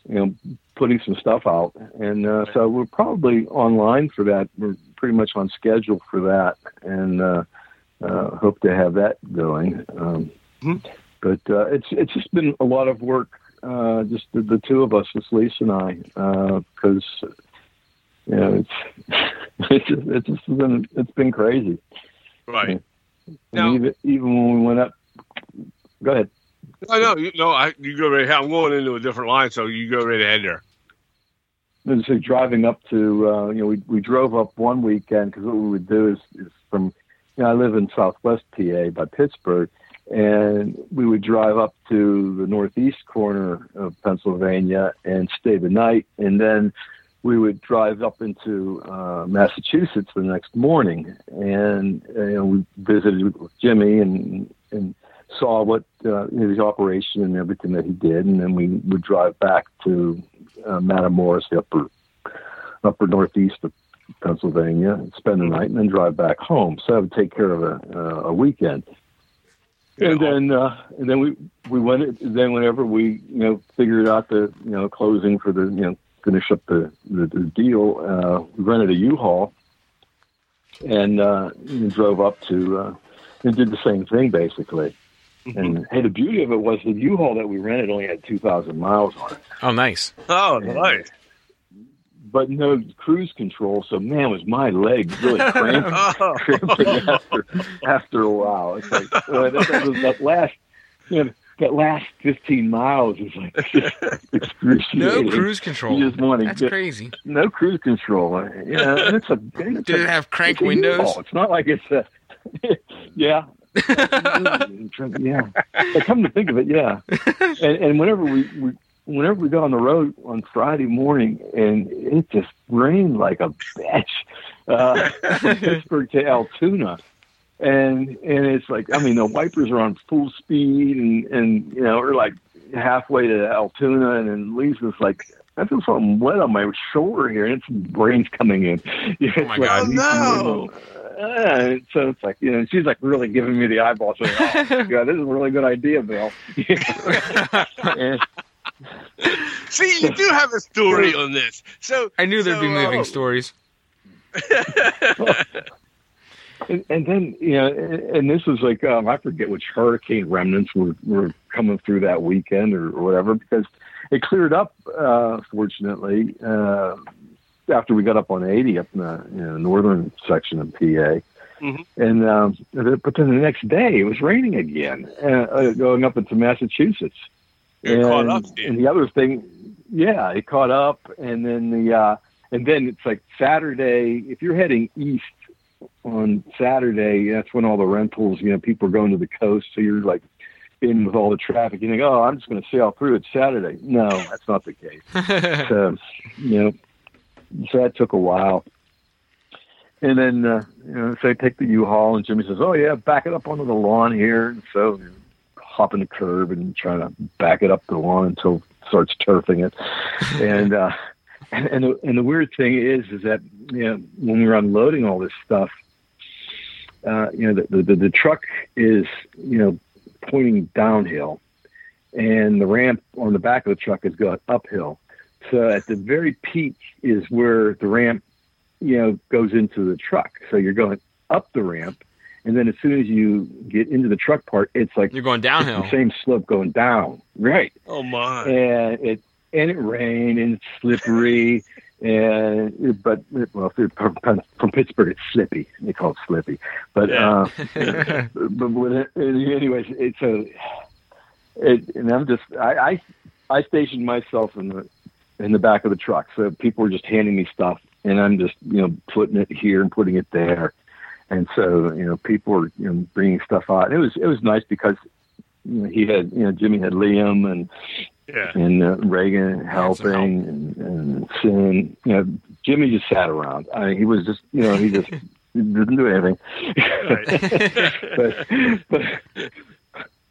you know putting some stuff out, and uh, so we're probably online for that. We're pretty much on schedule for that, and uh, uh, hope to have that going. Um, mm-hmm. But uh, it's it's just been a lot of work, uh, just the, the two of us, just Lisa and I, because uh, you know it's it's just, it's just been it's been crazy. Right. And now, even even when we went up, go ahead. I know, you know, I you go right ahead. I'm going into a different line, so you go right ahead there. And so driving up to, uh, you know, we we drove up one weekend because what we would do is, is from, you know, I live in Southwest PA by Pittsburgh, and we would drive up to the northeast corner of Pennsylvania and stay the night, and then we would drive up into uh, Massachusetts the next morning, and you know, we visited with Jimmy and and saw what uh, his operation and everything that he did, and then we would drive back to uh, Matamoras, the upper upper northeast of Pennsylvania, and spend the night, and then drive back home. So I would take care of a, uh, a weekend. And then, uh, and then we we went. Then whenever we you know figured out the you know closing for the you know finish up the the, the deal, uh, we rented a U-Haul and, uh, and drove up to uh, and did the same thing basically. Mm-hmm. And hey, the beauty of it was the U-Haul that we rented only had two thousand miles on it. Oh, nice! Oh, nice. But no cruise control, so man, was my legs really cramping, oh. cramping after after a while. It's like well, that, that, was, that last, you know, that last 15 miles is like excruciating. No cruise control. You just want to That's get, crazy. No cruise control. You know, and it's a. It's Did a, it have crank windows? It's not like it's a. yeah. yeah. But come to think of it, yeah. And, and whenever we, we whenever we got on the road on Friday morning, and it just rained like a bitch uh, from Pittsburgh to Altoona and and it's like I mean the wipers are on full speed and and you know we're like halfway to Altoona and then Lisa's like I feel something wet on my shoulder here and it's brains coming in. Yeah, oh my like, god! no. Uh, so it's like you know she's like really giving me the eyeball saying, "Oh, God, this is a really good idea, Bill." and, See, you do have a story on this. So I knew there'd so, be moving uh, stories. And, and then you know, and, and this was like um, I forget which hurricane remnants were were coming through that weekend or, or whatever because it cleared up uh, fortunately uh, after we got up on 80 up in the you know, northern section of PA. Mm-hmm. And um, but then the next day it was raining again, uh, uh going up into Massachusetts. It and, up, and the other thing, yeah, it caught up, and then the uh, and then it's like Saturday. If you're heading east on Saturday, that's when all the rentals, you know, people are going to the coast. So you're like in with all the traffic. You think, oh, I'm just going to sail through. It's Saturday. No, that's not the case. so, you know, so that took a while. And then, uh, you know, so I take the U-Haul and Jimmy says, oh, yeah, back it up onto the lawn here. And so you know, hopping the curb and trying to back it up the lawn until it starts turfing it. and, uh, and and the, and the weird thing is, is that you know when we were unloading all this stuff, uh, you know the, the the truck is you know pointing downhill, and the ramp on the back of the truck is going uphill. So at the very peak is where the ramp, you know, goes into the truck. So you're going up the ramp, and then as soon as you get into the truck part, it's like You're going downhill. the same slope going down, right? Oh my. And it and it rained and it's slippery. And but well, from, from Pittsburgh, it's slippy. They call it slippy. But Yeah. uh, but when it, anyways, it's a. It, and I'm just I, I I stationed myself in the in the back of the truck, so people were just handing me stuff, and I'm just you know putting it here and putting it there, and so you know people were you know bringing stuff out. And it was it was nice because you know, he had you know Jimmy had Liam and Yeah. and uh, Reagan Had some helping and, and Sin. You know, Jimmy just sat around. I mean, he was just you know he just didn't do anything. but but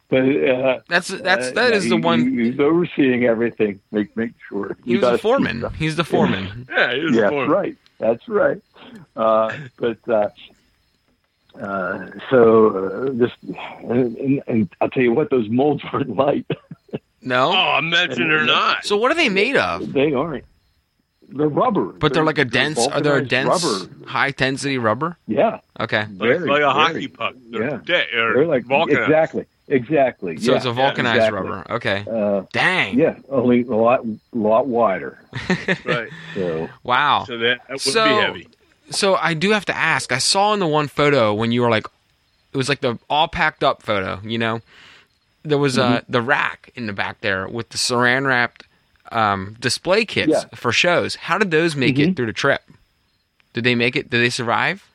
but uh, That's that's uh, that is he- the one. he- he's overseeing everything. Make make sure He was gotta the see foreman. stuff. He's the foreman. Yeah, he was Yeah, a foreman. right. That's right. Uh, but uh, uh, so uh, just and, and, and I'll tell you what, those molds weren't light. No. Oh, I mentioned or not. So what are they made of? They aren't. They're rubber. But they're like a dense. Are they a dense, rubber? high density rubber? Yeah, Okay. like, very, like a very. hockey puck. They're, yeah. de- They're like vulcanized. exactly, exactly. So yeah, it's a vulcanized exactly. rubber. Okay. Uh, Dang. yeah, only a lot, lot wider. Right. So Wow. So that, that would So- be heavy. So I do have to ask. I saw in the one photo when you were like, it was like the all packed up photo. You know, there was uh, Mm-hmm. the rack in the back there with the saran wrapped um, display kits Yeah. for shows. How did those make it Mhm. through the trip? Did they make it? Did they survive?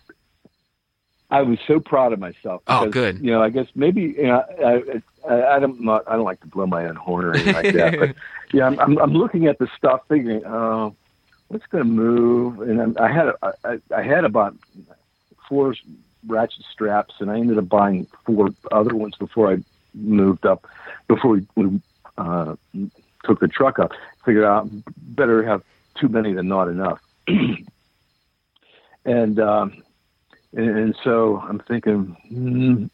I was so proud of myself. Oh, good. You know, I guess maybe you know, I, I, I don't not, I don't like to blow my own horn or anything like that, but yeah, I'm, I'm, I'm looking at the stuff, thinking, oh, what's going to move? And I'm, I had a, I, I had about four ratchet straps, and I ended up buying four other ones before I moved up, before we, uh, took the truck up. Figured out better have too many than not enough. and um, and, and so I'm thinking, hmm,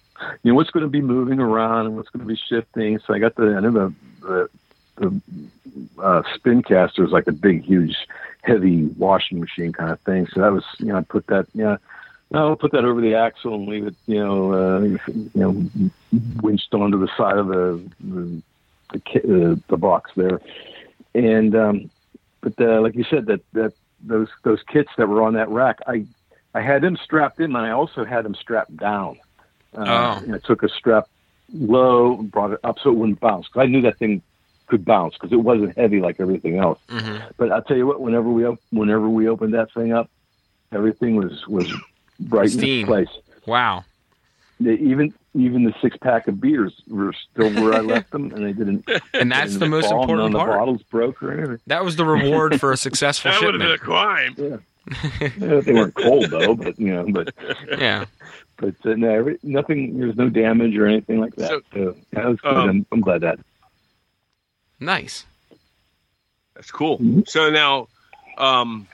you know, what's going to be moving around and what's going to be shifting. So I got the I know the the, the uh, spin caster is like a big, huge, heavy washing machine kind of thing. So that was you know I put that yeah. No, I'll put that over the axle and leave it, you know, uh, you know, winched onto the side of the the, the, uh, the box there, and um, but uh, like you said, that that those those kits that were on that rack, I I had them strapped in, and I also had them strapped down. Uh, Oh. and I took a strap low and brought it up so it wouldn't bounce. 'Cause I knew that thing could bounce because it wasn't heavy like everything else. hmm But I'll tell you what, whenever we op- whenever we opened that thing up, everything was was right in Pristine. place. Wow. They, even even the six pack of beers were still where I left them, and they didn't. And that's didn't the most fall, important None of the bottles broke or anything. That was the reward for a successful show. That would have been a crime. Yeah, they weren't cold though, but you know, but Yeah. but uh, no, every, nothing. There's no damage or anything like that. So- So, yeah, that was good. Um, I'm, I'm glad that. Nice. That's cool. Mhm. So now, um,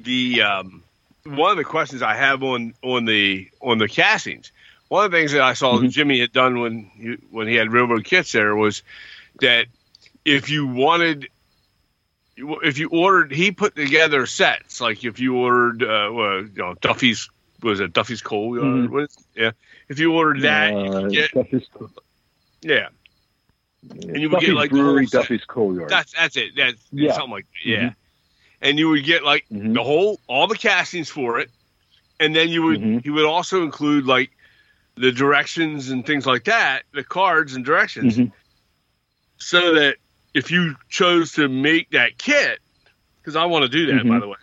the um, one of the questions I have on on the on the castings. One of the things that I saw Mhm. Jimmy had done when he, when he had Railroad Kits there was that if you wanted, if you ordered, he put together sets. Like if you ordered, uh, well, you know, Duffy's was it Duffy's Coal? Mhm. What is, yeah. If you ordered that, you uh, could get Duffy's, yeah. yeah, you would get, like, Brewery. Duffy's Coal Yard. That's that's it. That's Yeah. something like that. yeah. And you would get like Mhm. the whole all the castings for it, and then you would Mhm. he would also include like the directions and things like that, the cards and directions, Mhm. so that if you chose to make that kit, because I want to do that by Mhm. the way,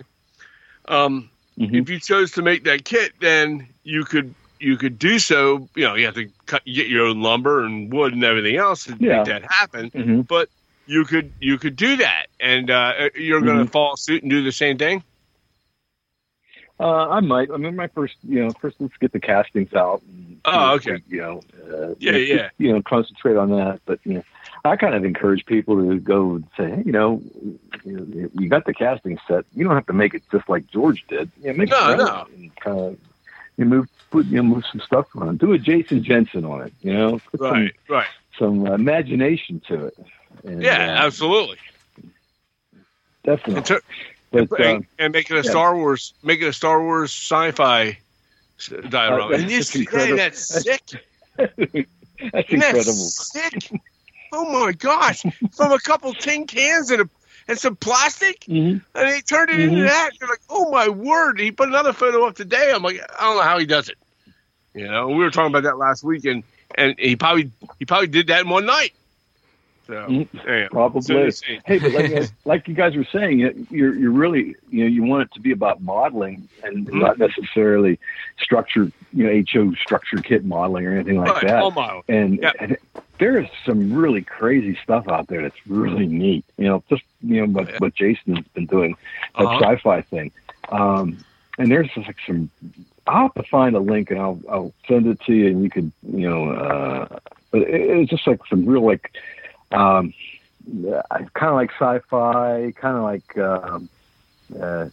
um, Mhm. if you chose to make that kit, then you could you could do so. You know, you have to cut, get your own lumber and wood and everything else to Yeah. make that happen Mhm. but you could you could do that, and uh, you're going to Mm-hmm. follow suit and do the same thing. Uh, I might. I mean, my first, you know, first let's get the castings out. And, Oh, okay. You know, uh, Yeah, yeah. just, you know, concentrate on that. But you know, I kind of encourage people to go and say, hey, you know, you, you got the casting set. You don't have to make it just like George did. Yeah, make No, it no. and kind of you move, put, you know, move some stuff on. Do a Jason Jensen on it. You know, put Right, right. some some imagination to it. And, Yeah, uh, absolutely. definitely. And, to- But and, um, and make it a yeah. Star Wars, making a Star Wars sci-fi diorama. Uh, and you that's see incredible. that's sick. That's Isn't incredible. that sick? Oh my gosh! From a couple tin cans and a and some plastic, hmm and he turned it into Mhm. that. You're like, oh my word! He put another photo up today. I'm like, I don't know how he does it. You know, we were talking about that last week, and and he probably he probably did that in one night. So Mhm. Probably. So. Hey, but like, like you guys were saying, you're you're really you know you want it to be about modeling and Mhm. not necessarily structured you know HO structure kit modeling or anything like Right, that. all. And, Yep. and there is some really crazy stuff out there that's really neat. You know, just you know what, Yeah. what Jason's been doing that Uh-huh. sci-fi thing. Um, and there's just like some. I'll have to find a link and I'll I'll send it to you and you could you know. Uh, but it, it's just like some real like. Um, kind of like sci-fi, kind of like. Um, uh,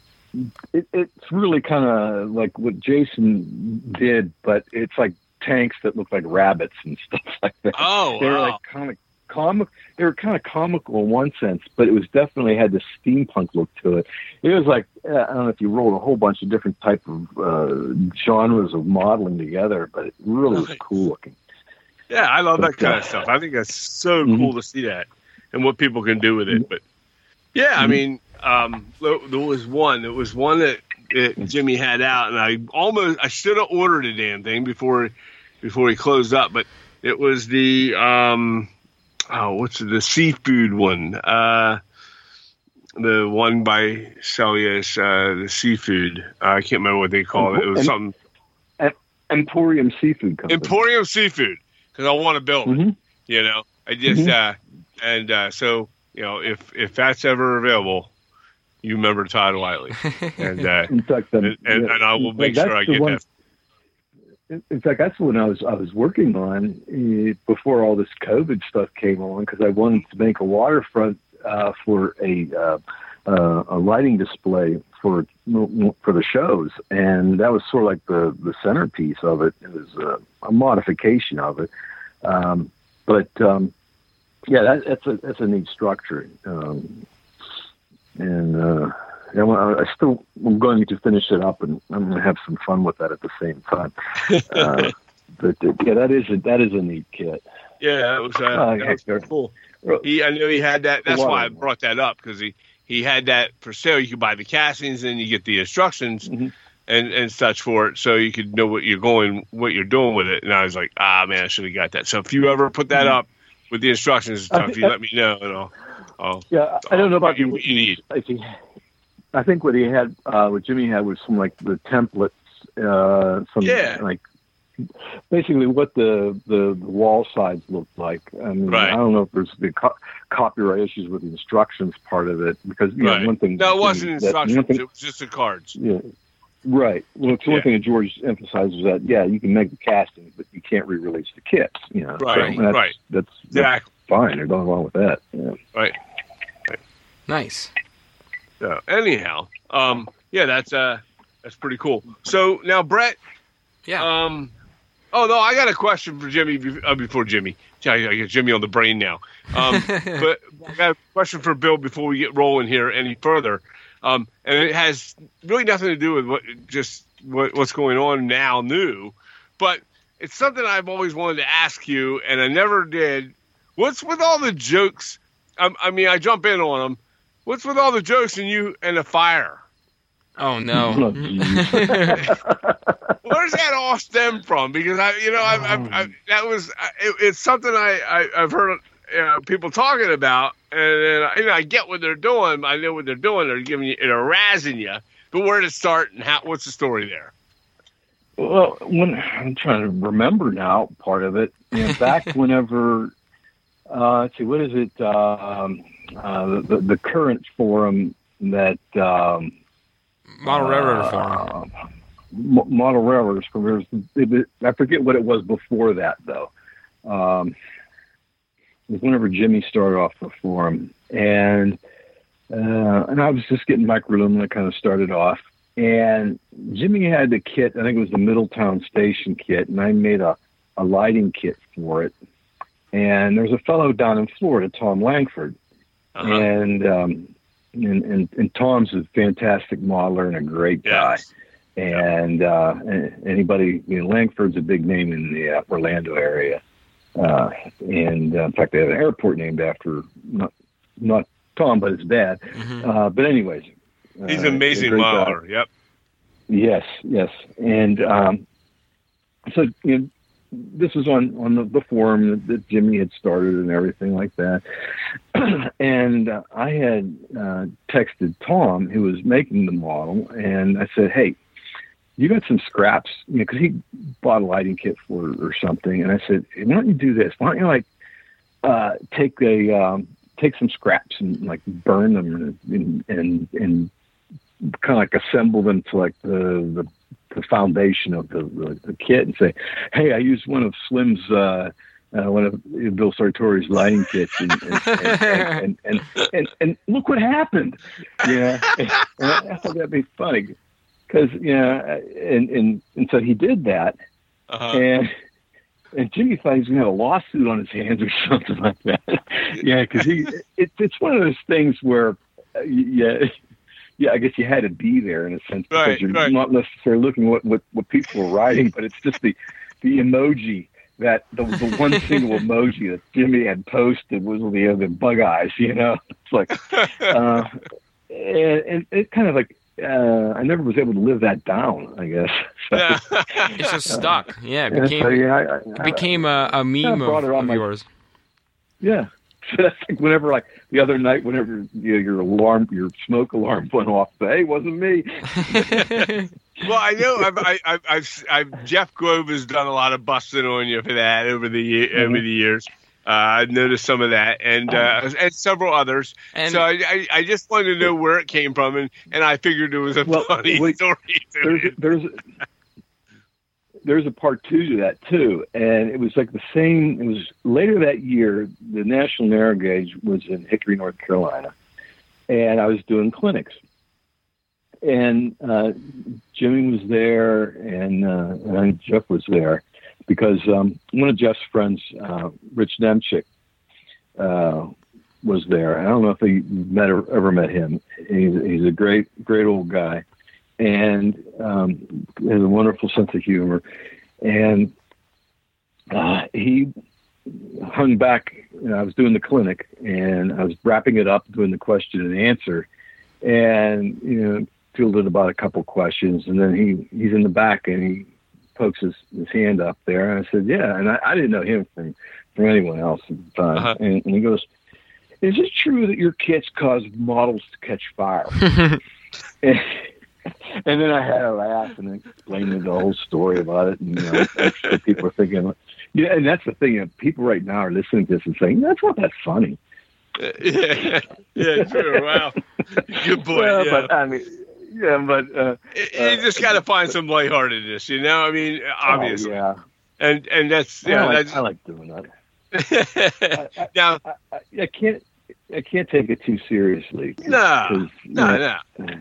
it, it's really kind of like what Jason did, but it's like tanks that look like rabbits and stuff like that. Oh, they're wow. like kind of comic. They were kind of comical in one sense, but it was definitely had this steampunk look to it. It was like uh, I don't know if you rolled a whole bunch of different type of uh, genres of modeling together, but it really was cool looking. Yeah, I love that kind uh, of stuff. I think that's so Mhm. cool to see that and what people can do with it. But yeah, I Mhm. mean, um, there was one. It was one that, that Jimmy had out, and I almost I should have ordered a damn thing before before he closed up. But it was the um, oh, what's the seafood one? Uh, the one by Sellios, uh, the seafood. Uh, I can't remember what they call it. It was something Emporium Seafood Company. Emporium Seafood because I want to build it. Mhm. You know, I just Mhm. uh, and uh, so you know if if that's ever available, you remember Todd Wiley, and uh, In fact, um, and, and, yeah, and I will make sure I that's the get one- that. In in fact, that's when I was I was working on uh, before all this COVID stuff came on because I wanted to make a waterfront uh, for a uh, uh, a lighting display for for the shows, and that was sort of like the the centerpiece of it. It was uh, a modification of it, um, but um, yeah, that, that's a that's a neat structure, um, and. Uh, yeah, well, I still I'm going to finish it up, and I'm going to have some fun with that at the same time. Uh, but uh, yeah, that is a, that is a neat kit. Yeah, that was, uh, Oh, that was cool. He, I knew he had that. That's why I brought that up because he he had that for sale. You could buy the castings and you get the instructions Mhm. and and such for it, so you could know what you're going, what you're doing with it. And I was like, ah, man, I should have got that. So if you ever put that Mhm. up with the instructions and I you let me know, and I'll. I'll Yeah, I don't know about what you, what you need. if he, I think what he had, uh, what Jimmy had was some like the templates, uh, some Yeah. like basically what the, the the wall sides looked like. I mean, Right. I don't know if there's the co- copyright issues with the instructions part of it because you Right. know one thing. No, it wasn't that- instructions. Thing, It was just the cards. yeah, right. Well, it's one thing that George emphasizes that yeah, you can make the castings, but you can't re-release the kits. You know, Right, So that's, right. That's, that's Exactly. fine. There's nothing wrong with that. Yeah. nice. So anyhow, um, yeah, that's uh, that's pretty cool. So now, Brett, Yeah. um, oh no, I got a question for Jimmy uh, before Jimmy. I I get Jimmy on the brain now. Um, but I got a question for Bill before we get rolling here any further. Um, and it has really nothing to do with what just what, what's going on now, new, but it's something I've always wanted to ask you, and I never did. What's with all the jokes? I, I mean, I jump in on them. What's with all the jokes and you and the fire? Oh no. Oh, geez. Where's that all stem from? Because I, you know, I, I, I that was I- it, it's something I, I I've heard uh, people talking about, and then you know I get what they're doing. I know what they're doing. They're giving you, they're razzing you. But where to start and how? What's the story there? Well, when I'm trying to remember now part of it, you know, back whenever, uh, let's see, what is it? Um, uh, the, the current forum that um, Model railroad forum. uh, mo- model. There's- it- I forget what it was before that though. Um, it was whenever Jimmy started off the forum, and uh, and I was just getting microluminal kind of started off. And Jimmy had the kit, I think it was the Middletown Station kit, and I made a, a lighting kit for it. And there's a fellow down in Florida, Tom Langford, Uh-huh. and, um, and and and Tom's a fantastic modeler and a great guy. Yes. And uh, anybody, you know, Langford's a big name in the uh, Orlando area. Uh, and uh, in fact, they have an airport named after not not Tom, but his dad. Mm-hmm. Uh, but anyways, He's uh, an amazing great guy. modeler. Yep. Yes, yes, and um, so you know, this was on on the, the forum that, that Jimmy had started and everything like that. and uh, I had uh, texted Tom, who was making the model, and I said, "Hey, you got some scraps?" You know, because he bought a lighting kit for or something. And I said, hey, "Why don't you do this? Why don't you like uh, take a um, take some scraps and like burn them and and and kind of like assemble them to like the the, the foundation of the, the kit and say, hey, I used one of Slim's." Uh, uh, one of Bill Sartori's lighting kits, and and, and, and, and, look what happened. Yeah, I thought that'd be funny because know, and and and so he did that, Uh-huh. and and Jimmy thought he was gonna have a lawsuit on his hands or something like that. yeah, because he it, it's one of those things where uh, yeah. Yeah, I guess you had to be there in a sense because Right, you're right. not necessarily looking what, what what people were writing, but it's just the the emoji that the, the one single emoji that Jimmy had posted was the the bug eyes. You know, it's like uh, and, and it kind of like uh, I never was able to live that down. I guess. So, Yeah. It's just stuck. Yeah, it yeah, became so, yeah, I, I, it became a, a meme brought of, it on of my- yours. Yeah. So that's like whenever, like the other night, whenever you know, your alarm, your smoke alarm went off. Say, hey, it wasn't me. Well, I know I've, I, I've, I've, I've, Jeff Grove has done a lot of busting on you for that over the ye- Mm-hmm. over the years. Uh, I've noticed some of that, and uh, and several others. And- so I, I, I just wanted to know where it came from, and, and I figured it was a Well, funny wait, story. There's there's there's a part two to that too, and it was like the same. It was later that year. The National Narrow Gauge was in Hickory, North Carolina, and I was doing clinics. And uh, Jimmy was there, and, uh, and Jeff was there because um, one of Jeff's friends, uh, Rich Demchick, uh, was there. I don't know if you met or ever met him. He's, he's a great, great old guy, and um, has a wonderful sense of humor. And uh, he hung back. You know, I was doing the clinic, and I was wrapping it up, doing the question and answer, and you know, fielded about a couple questions, and then he he's in the back and he pokes his, his hand up there, and I said, "Yeah," and I, I didn't know him from from anyone else at the time, Uh-huh. and, and he goes. Is it true that your kits cause models to catch fire? and, and then I had a laugh and explained the whole story about it. And you know, people are thinking, yeah, and that's the thing. You know, people right now are listening to this and saying, "That's not that funny." yeah, yeah, true. Wow, good boy. Well, yeah. But I mean, yeah, but uh, you just got to find some lightheartedness, you know. I mean, obviously, oh, yeah, and and that's I, yeah. like, that's, I like doing that. now, I, I, I can't, I can't take it too seriously. no, no, no.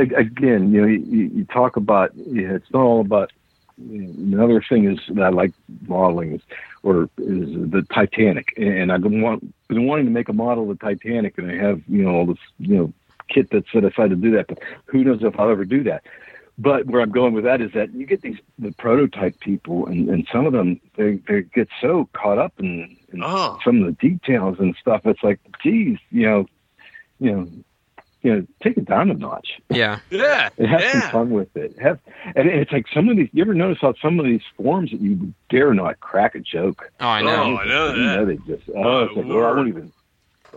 Again, you know, you, you talk about you know, it's not all about. You know, another thing is that I like modeling is, or is the Titanic, and I've been, want, been wanting to make a model of the Titanic, and I have you know all this you know kit that's set aside to do that, but who knows if I'll ever do that. But where I'm going with that is that you get these the prototype people, and, and some of them they they get so caught up in, in Oh. some of the details and stuff. It's like, geez, you know, you know, you know, take it down a notch yeah. Yeah, and have some fun with it. Have and it's like some of these. You ever notice how some of these forms that you dare not crack a joke? Oh, I know. Oh, I know You that. they just oh, it's like, well, I won't even.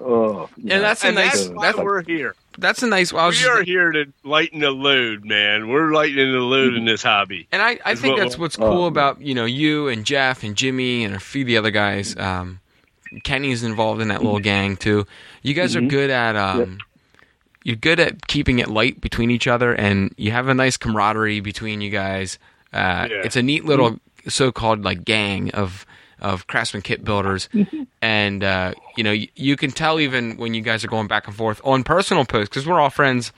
Oh, And that's a And nice- that's so- why that's- we're here. That's a nice. Well, I was We just- are here to lighten the load, man. We're lightening the load in this hobby. And I, I think what- that's what's oh. cool about you know you and Jeff and Jimmy and a few of the other guys. Um, Kenny's involved in that little gang too. You guys are Mhm. good at um, you're good at keeping it light between each other, and you have a nice camaraderie between you guys. Uh, Yeah. It's a neat little so-called like gang of of craftsman kit builders, and uh, you know you, you can tell even when you guys are going back and forth on personal posts because we're all friends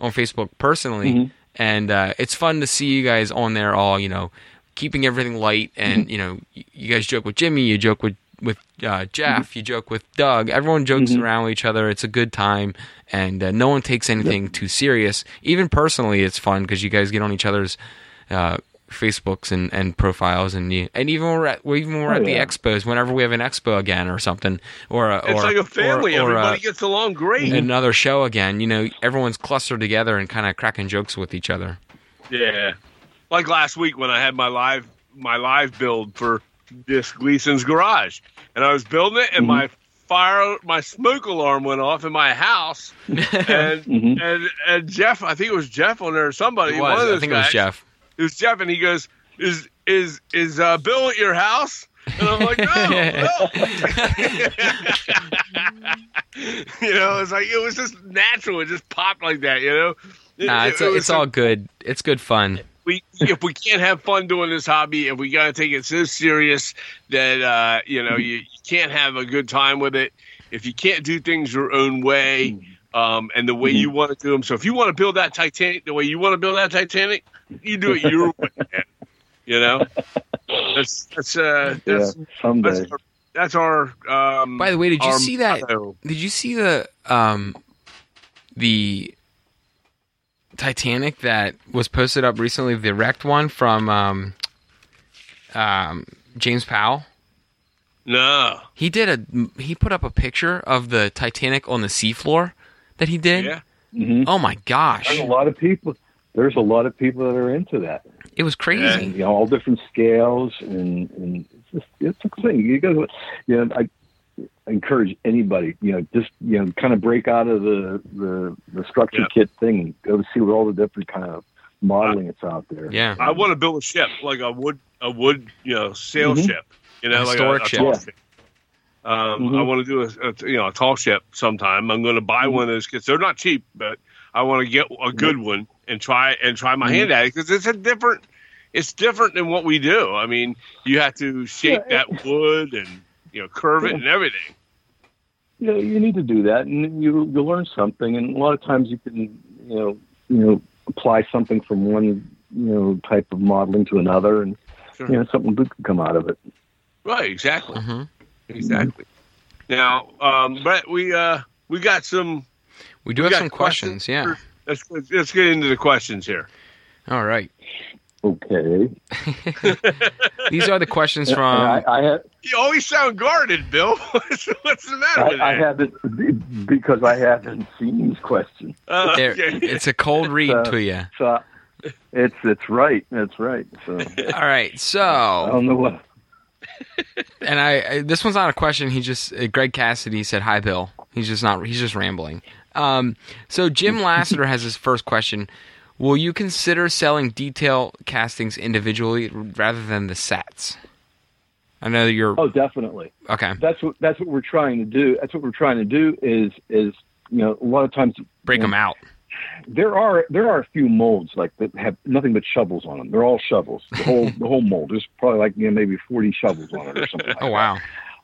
on Facebook personally, Mhm. and uh, it's fun to see you guys on there all you know keeping everything light and you know y- you guys joke with Jimmy, you joke with with uh, Jeff, you joke with Doug. Everyone jokes Mhm. around with each other. It's a good time, and uh, no one takes anything too serious. Even personally, it's fun because you guys get on each other's uh, Facebooks and, and profiles, and you, and even when we're at even we're Oh, at the expos, whenever we have an expo again or something, or a, It's or like a family. or, or, Everybody gets along great. another show again. You know, everyone's clustered together and kind of cracking jokes with each other. Yeah, like last week when I had my live my live build for this Gleason's garage, and I was building it, and Mhm. my fire my smoke alarm went off in my house, and Mhm. and and Jeff, I think it was Jeff on there, or somebody, It one was. of those I think guys, it was Jeff. It was Jeff, and he goes, "Is is is uh, Bill at your house?" And I'm like, "No, no." you know, it's like it was just natural. It just popped like that. You know. It- Nah, it's it was it's all good. It's good fun. We if we can't have fun doing this hobby, if we got to take it so serious that uh, you know you, you can't have a good time with it, if you can't do things your own way um, and the way you want to do them. So if you want to build that Titanic the way you want to build that Titanic, you do it your way. man. You know, that's that's uh, Yeah, someday. that's our, that's our um, By the way, did you see that? motto. Did you see the um the Titanic that was posted up recently? The wrecked one from um um James Powell. No, He did a he put up a picture of the Titanic on the seafloor that he did. yeah, Mhm. Oh my gosh, There's a lot of people. There's a lot of people that are into that. it was crazy. and you know all different scales and and it's just it's a thing. You go, you know, I encourage anybody, you know, just you know, kind of break out of the the, the structure Yeah. kit thing and go see what all the different kind of modeling that's out there. Yeah. I want to build a ship like a wood a wood you know sail Mhm. ship. You know, A like historic a, a ship. Yeah. ship. Um, Mhm. I want to do a, a you know a tall ship sometime. I'm going to buy Mhm. one of those kits. They're not cheap, but I want to get a good one and try and try my Mhm. hand at it because it's a different. It's different than what we do. I mean, you have to shape Yeah, that wood and you know curve it Yeah. and everything. you know, you need to do that, and you you learn something. And a lot of times you can, you know, you know, apply something from one, you know, type of modeling to another, and Sure. you know, something good can come out of it. Right, exactly, hmm exactly. Now, um, Brett, we uh, we got some. We do we have got some questions. Yeah. Let's let's get into the questions here. All right. Okay. These are the questions from. I, I had You always sound guarded, Bill. what's, what's the matter with I, I that? haven't because I haven't seen these questions. Uh, There, okay. it's a cold read Uh, to you. So it's it's right. That's right. So All right. I So, don't know what. and I, I this one's not a question. He just uh, Greg Cassidy said hi, Bill. He's just not. He's just rambling. Um. So Jim Lassiter has his first question. Will you consider selling detail castings individually rather than the sets? I know you're Oh, definitely. okay. That's what that's what we're trying to do. That's what we're trying to do. Is is you know a lot of times Break you know, them out. there are there are a few molds like that have nothing but shovels on them. They're all shovels. The whole the whole mold. There's probably like you know maybe forty shovels on it or something. Like Oh wow.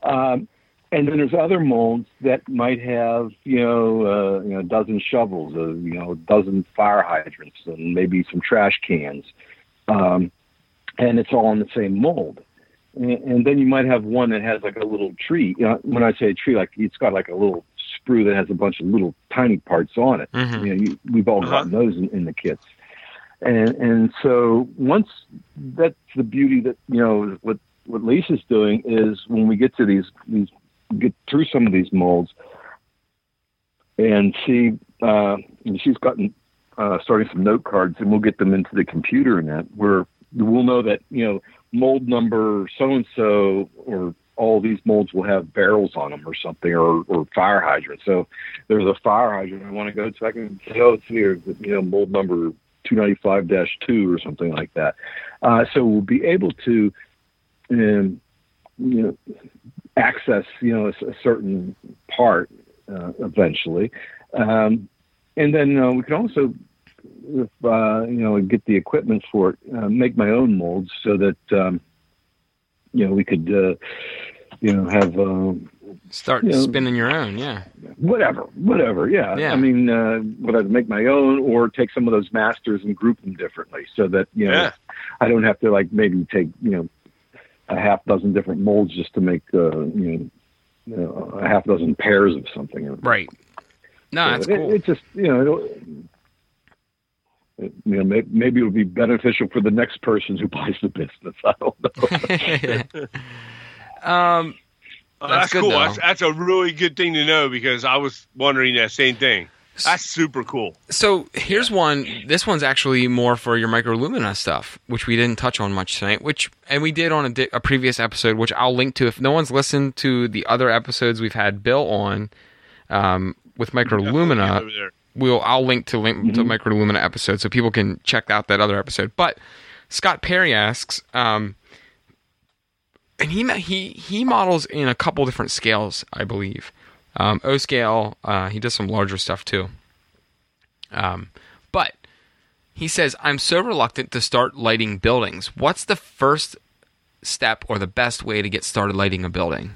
Um, and then there's other molds that might have you know uh, you know a dozen shovels, uh, you know a dozen fire hydrants, and maybe some trash cans, um, and it's all in the same mold. And, and then you might have one that has like a little tree. You know, when I say tree, like it's got like a little sprue that has a bunch of little tiny parts on it. hmm You know, you, we've all Uh-huh. gotten those in, in the kits. And and so once that's the beauty that you know what what Lisa's doing is when we get to these these get through some of these molds and see uh, she's gotten uh, starting some note cards and we'll get them into the computer and that where we'll know that you know mold number so and so or all these molds will have barrels on them or something or, or fire hydrants. So there's a fire hydrant I want to go to. I can say, oh, it's here, you know, mold number 295-2 or something like that. Uh, so we'll be able to, um, you know, access, you know, a, a certain part uh, eventually. Um, and then uh, we can also, if, uh, you know, get the equipment for it, uh, make my own molds so that, um, you know, we could, uh, you know, have um, Start You know- spinning your own. Yeah. whatever, whatever. Yeah. Yeah. I mean, uh, whether to make my own or take some of those masters and group them differently so that, you know, Yeah. I don't have to like maybe take, you know, a half dozen different molds just to make uh, you know a half dozen pairs of something. Right. No, that's it, cool. It just you know. It, you know, maybe, maybe it'll be beneficial for the next person who buys the business. I don't know. um, Oh, That's that's good, cool. That's, that's a really good thing to know because I was wondering that same thing. That's super cool. so here's one. This one's actually more for your microlumina stuff, which we didn't touch on much tonight. Which and we did on a, di- a previous episode, which I'll link to. If no one's listened to the other episodes we've had Bill on um, with microlumina, we'll I'll link to link to Mhm. microlumina episode so people can check out that other episode. But Scott Perry asks, um, and he ma- he he models in a couple different scales, I believe. Um, o scale. Uh, he does some larger stuff too. Um, but he says, I'm so reluctant to start lighting buildings. What's the first step or the best way to get started lighting a building?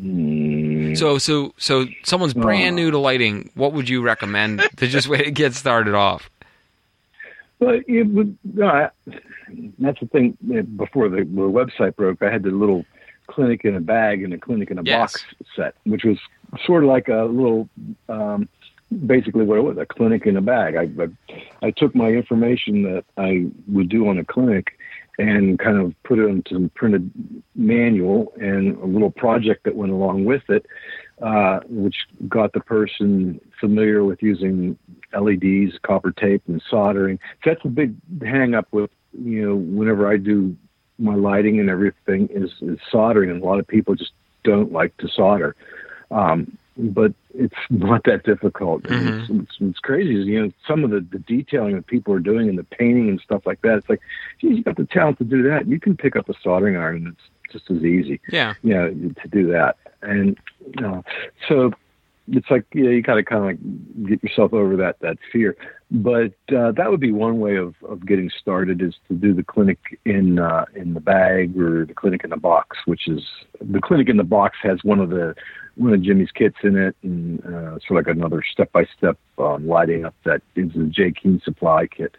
Mm, So so so someone's brand new to lighting. What would you recommend to just way to get started off? But it would, I, that's the thing. uh, Before the, the website broke, I had the little clinic in a bag and a clinic in a Yes. box set, which was sort of like a little, um, basically what it was, a clinic in a bag. I, I, I took my information that I would do on a clinic and kind of put it into some printed manual and a little project that went along with it, uh, which got the person familiar with using LEDs, copper tape, and soldering. So that's a big hang up with you know whenever I do my lighting and everything is, is soldering, and a lot of people just don't like to solder. Um, but it's not that difficult. Mhm. It's, it's, it's crazy. You know, some of the, the detailing that people are doing and the painting and stuff like that. It's like, geez, you got the talent to do that. You can pick up a soldering iron, and it's just as easy Yeah. you know, to do that. And know, so it's like you know, you got to kind of like get yourself over that that fear. But uh, that would be one way of, of getting started is to do the clinic in uh, in the bag or the clinic in the box, which is the clinic in the box has one of the one of Jimmy's kits in it, and uh, sort of like another step by step lighting up that is the J Keen supply kit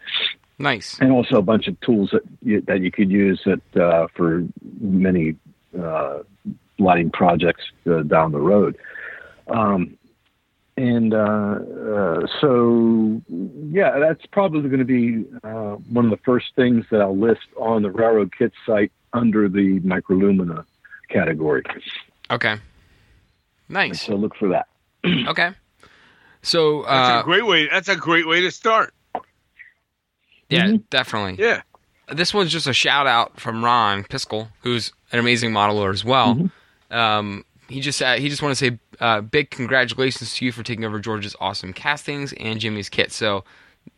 Nice. and also a bunch of tools that you, that you could use that uh, for many uh, lighting projects uh, down the road. Um, and uh, uh, so, yeah, that's probably going to be uh, one of the first things that I'll list on the Railroad Kit site under the Microlumina category. Okay. Nice. So look for that. Okay. So That's uh, a great way. That's a great way to start. yeah, Mhm. definitely. Yeah. This one's just a shout out from Ron Piskel, who's an amazing modeler as well. Mhm. Um, he just uh, he just want to say uh, big congratulations to you for taking over George's awesome castings and Jimmy's kit. So,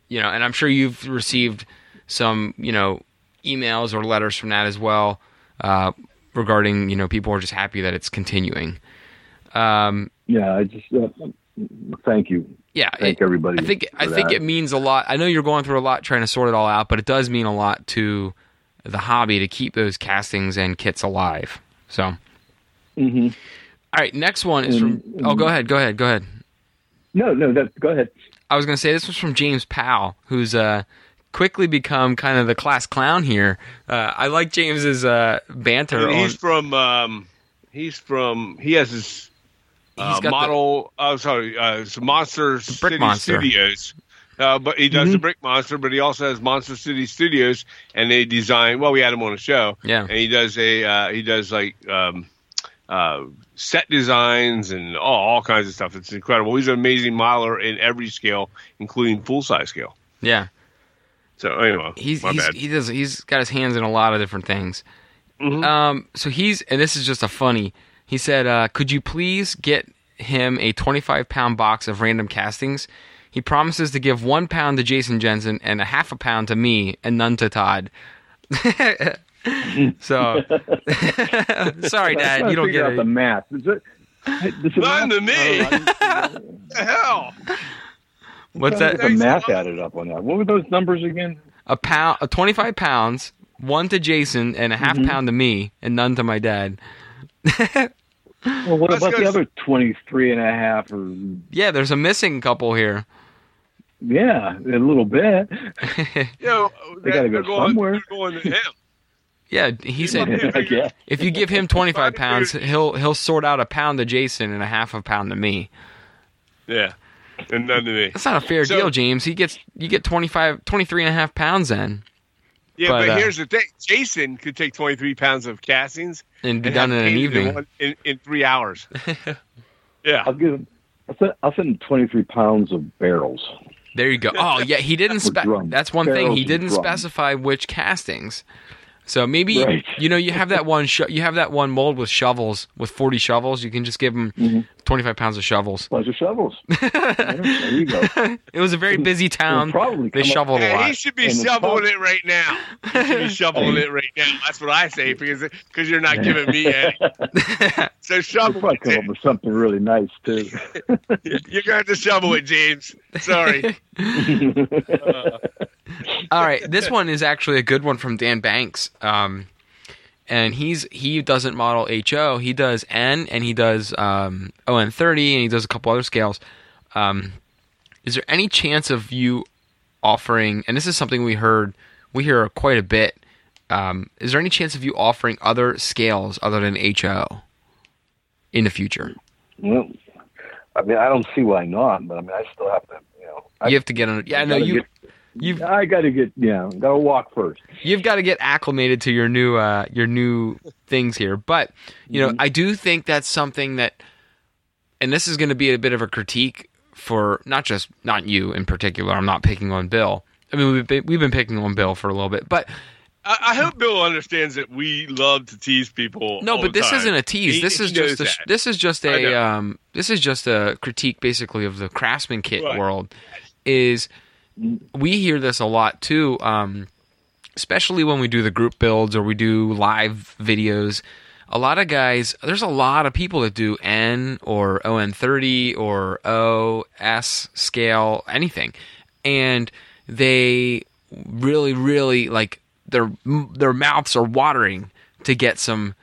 you know, and I'm sure you've received some you know emails or letters from that as well uh, regarding you know people are just happy that it's continuing. Um, Yeah, I just uh, thank you. yeah, Thank it- everybody. I think I for think that. it means a lot. I know you're going through a lot trying to sort it all out, but it does mean a lot to the hobby to keep those castings and kits alive. So, all Mhm. next one is from. Oh, go ahead, go ahead, go ahead. No, no, that, go ahead. I was going to say this was from James Powell, who's uh, quickly become kind of the class clown here. Uh, I like James's uh, banter. And on, he's from. Um, he's from. He has his He's uh, got the- model. Oh, sorry, uh, it's Monster Brick City Monster. Studios. Uh, but he does the Mhm. Brick Monster, but he also has Monster City Studios, and they design. Well, we had him on a show, yeah, and he does a uh, he does like um, uh, set designs and all, all kinds of stuff. It's incredible. He's an amazing modeler in every scale, including full size scale. yeah. So anyway, He's, my he's bad. he does he's got his hands in a lot of different things. Mhm. Um, so he's, and this is just a funny. He said, uh, "Could you please get him a 25 pound box of random castings? He promises to give one pound to Jason Jensen and a half a pound to me, and none to Todd." so, sorry, I'm Dad, you don't get out it. the math. Is it? hey, None math- to me. Oh, I didn't see that. What the hell? What's that? The math added up on that. What were those numbers again? A pound, a 25 pounds, one to Jason, and a half Mhm. pound to me, and none to my dad. Well, what Let's about the s- other 23 and a half or Yeah, there's a missing couple here. yeah, a little bit. You know, They gotta go going, somewhere. Going to him. Yeah, he said if you give him 25 pounds, he'll he'll sort out a pound to Jason and a half a pound to me. Yeah, and none to me. That's not a fair So- deal, James. He gets you get 25 23 and a half pounds then Yeah, But, but, uh, here's the thing: Jason could take 23 pounds of castings and be and done in an painted evening. one in, in three hours. yeah, I'll give him. I'll send, I'll send him 23 pounds of barrels. There you go. Oh, yeah, he didn't With spec. That's one thing. He didn't specify which castings. So maybe Right. you know you have that one sho- you have that one mold with shovels with 40 shovels. You can just give them Mm-hmm. 25 pounds of shovels. Bunch of shovels. Yeah, there you go. It was a very busy town. probably They come up- shoveled a Yeah, lot. he should be And shoveling it right now. He should be shoveling it right now. That's what I say because because you're not giving me any. So We'll shovel probably come up with something really nice too. You're gonna have to shovel it, James. Sorry. All right, this one is actually a good one from Dan Banks. Um, and he's he doesn't model HO, he does N and he does um, ON30 and he does a couple other scales. Um, is there any chance of you offering? And this is something we heard we hear quite a bit. Um, is there any chance of you offering other scales other than HO in the future? well, I mean, I don't see why not, but I mean, I still have to, you know. I, You have to get on. Yeah, I no, you get- you've I got to get, yeah, got to walk first. you've got to get acclimated to your new uh, your new things here. But you know, I do think that's something that, and this is going to be a bit of a critique for not just not you in particular. I'm not picking on Bill. I mean, we've been, we've been picking on Bill for a little bit, but I, I hope Bill understands that we love to tease people. no, all but the this time. isn't a tease. He- this is he just a, this is just a um, this is just a critique basically of the craftsman kit Right. world. Is we hear this a lot too, um, especially when we do the group builds or we do live videos. A lot of guys, there's a lot of people that do N or ON30 or OS scale, anything, and they really, really like their their mouths are watering to get some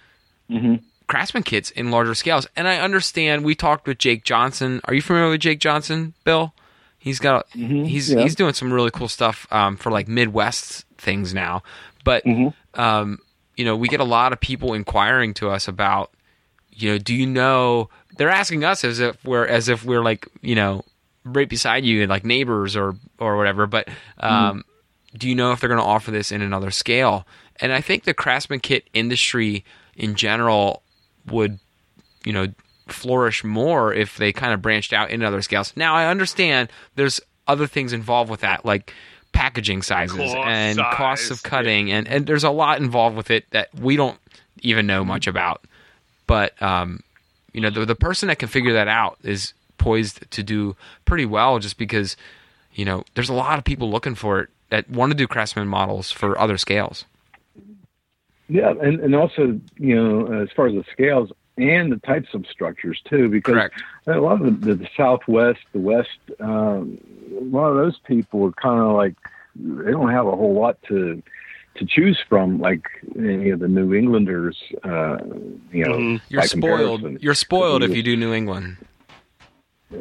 craftsman kits in larger scales. And I understand. We talked with Jake Johnson. Are you familiar with Jake Johnson, Bill? He's got he's yeah. he's doing some really cool stuff um, for like Midwest things now. But um, you know, we get a lot of people inquiring to us about, you know, do you know? They're asking us as if we're as if we're like you know right beside you and like neighbors or or whatever. But um, do you know if they're going to offer this in another scale? And I think the craftsman kit industry in general would, you know, flourish more if they kind of branched out into other scales. Now I understand there's other things involved with that, like packaging sizes Cost and size, costs of cutting, and and there's a lot involved with it that we don't even know much about. But um, you know, the the person that can figure that out is poised to do pretty well, just because you know there's a lot of people looking for it that want to do craftsman models for other scales. Yeah, and and also you know as far as the scales and the types of structures too, because Correct. a lot of the, the Southwest, the West, um, a lot of those people are kind of like they don't have a whole lot to to choose from, like you know the New Englanders. Uh, you know, Mhm. You're spoiled. comparison. You're spoiled if you do New England.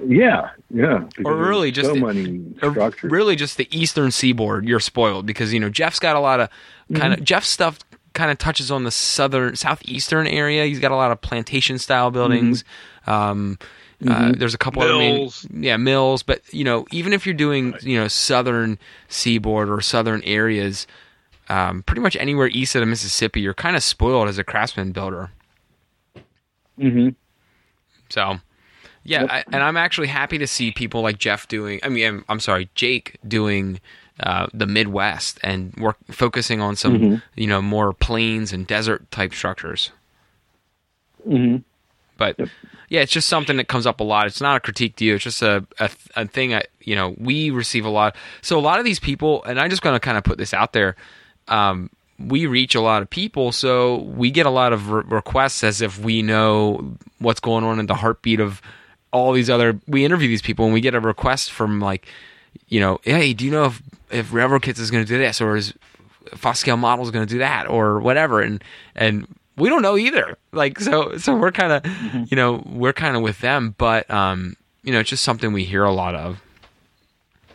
Yeah, yeah. Or really just so the- many structures. really just the eastern seaboard you're spoiled because you know jeff's got a lot of kind of jeff's stuff kind of touches on the southern southeastern area. He's got a lot of plantation style buildings. Um, uh, there's a couple other main, Mills. yeah mills. But you know even if you're doing you know southern seaboard or southern areas um, pretty much anywhere east of the mississippi you're kind of spoiled as a craftsman builder. Hmm So, yeah, I, and I'm actually happy to see people like Jeff doing. I mean, I'm, I'm sorry, Jake doing uh, the Midwest and work focusing on some, you know, more plains and desert type structures. hmm But yeah, it's just something that comes up a lot. It's not a critique to you. It's just a a, a thing. I, you know, we receive a lot. So a lot of these people, and I'm just going to kind of put this out there. Um, we reach a lot of people, so we get a lot of re- requests as if we know what's going on in the heartbeat of all these other. We interview these people, and we get a request from like, you know, hey, do you know if if Railroad Kits is going to do this, or is Foscale Model is going to do that, or whatever, and and we don't know either. Like so, so we're kind of, you know, we're kind of with them, but um, you know, it's just something we hear a lot of.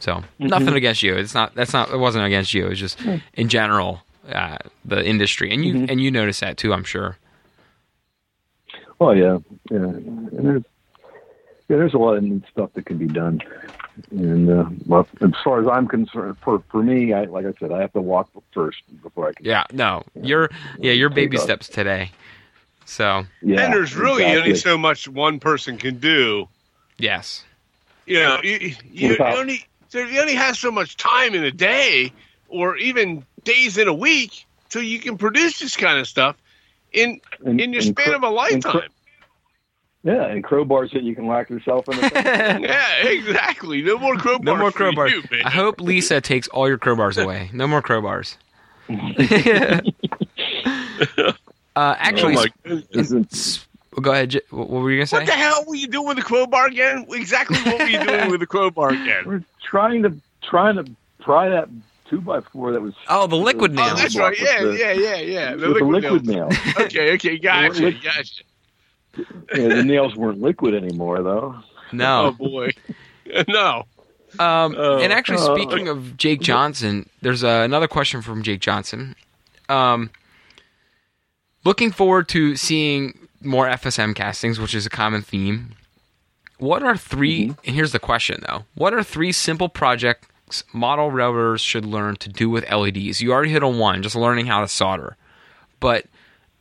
So nothing against you. It's not. That's not. It wasn't against you. It's just in general. uh, the industry, and you Mhm. and you notice that too, I'm sure. Oh yeah, yeah. And there's yeah, there's a lot of stuff that can be done. And uh, well, as far as I'm concerned, for for me, I like I said, I have to walk first before I can. Yeah, no, you're yeah, your baby Take off. steps today. So Yeah, and there's really exactly. only so much one person can do. yes, You know, you, you Without- only so you only have so much time in a day, or even days in a week, till you can produce this kind of stuff in And- in your and span cro- of a lifetime. Yeah, and crowbars that you can lock yourself in yeah, exactly. No more crowbars. no more for crowbars. you. I hope Lisa takes all your crowbars away. No more crowbars. uh, actually, Oh my sp- goodness. Go ahead. What were you gonna say? What the hell were you doing with the crowbar again? Exactly what were you doing with the crowbar again? We're trying to trying to pry that two by four that was. Oh, the liquid Oh, nail. Oh, that's right. Yeah, the- yeah, yeah, yeah. The with the liquid liquid nail. Okay, okay, gotcha, Liquid- gotcha. Yeah, the nails weren't liquid anymore, though. Oh no. boy, no. Um, Oh. and actually, Oh. speaking of Jake Johnson, there's uh, another question from Jake Johnson. Um, looking forward to seeing more FSM castings, which is a common theme. What are 3 Mm-hmm. And here's the question, though: What are three simple projects model railroaders should learn to do with LEDs? You already hit on one, just learning how to solder. But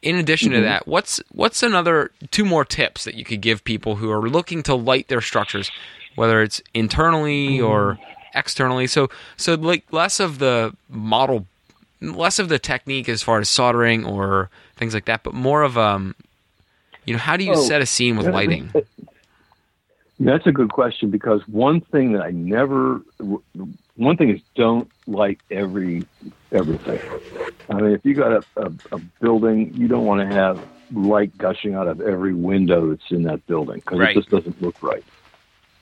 in addition Mm-hmm. to that, what's what's another two more tips that you could give people who are looking to light their structures, whether it's internally Mm-hmm. or externally? So so like less of the model, less of the technique as far as soldering or things like that, but more of um, you know, how do you Oh, set a scene with lighting? That's a good question because one thing that I never, one thing is don't light every everything. I mean, if you got a, a, a building, you don't want to have light gushing out of every window that's in that building because Right. it just doesn't look right.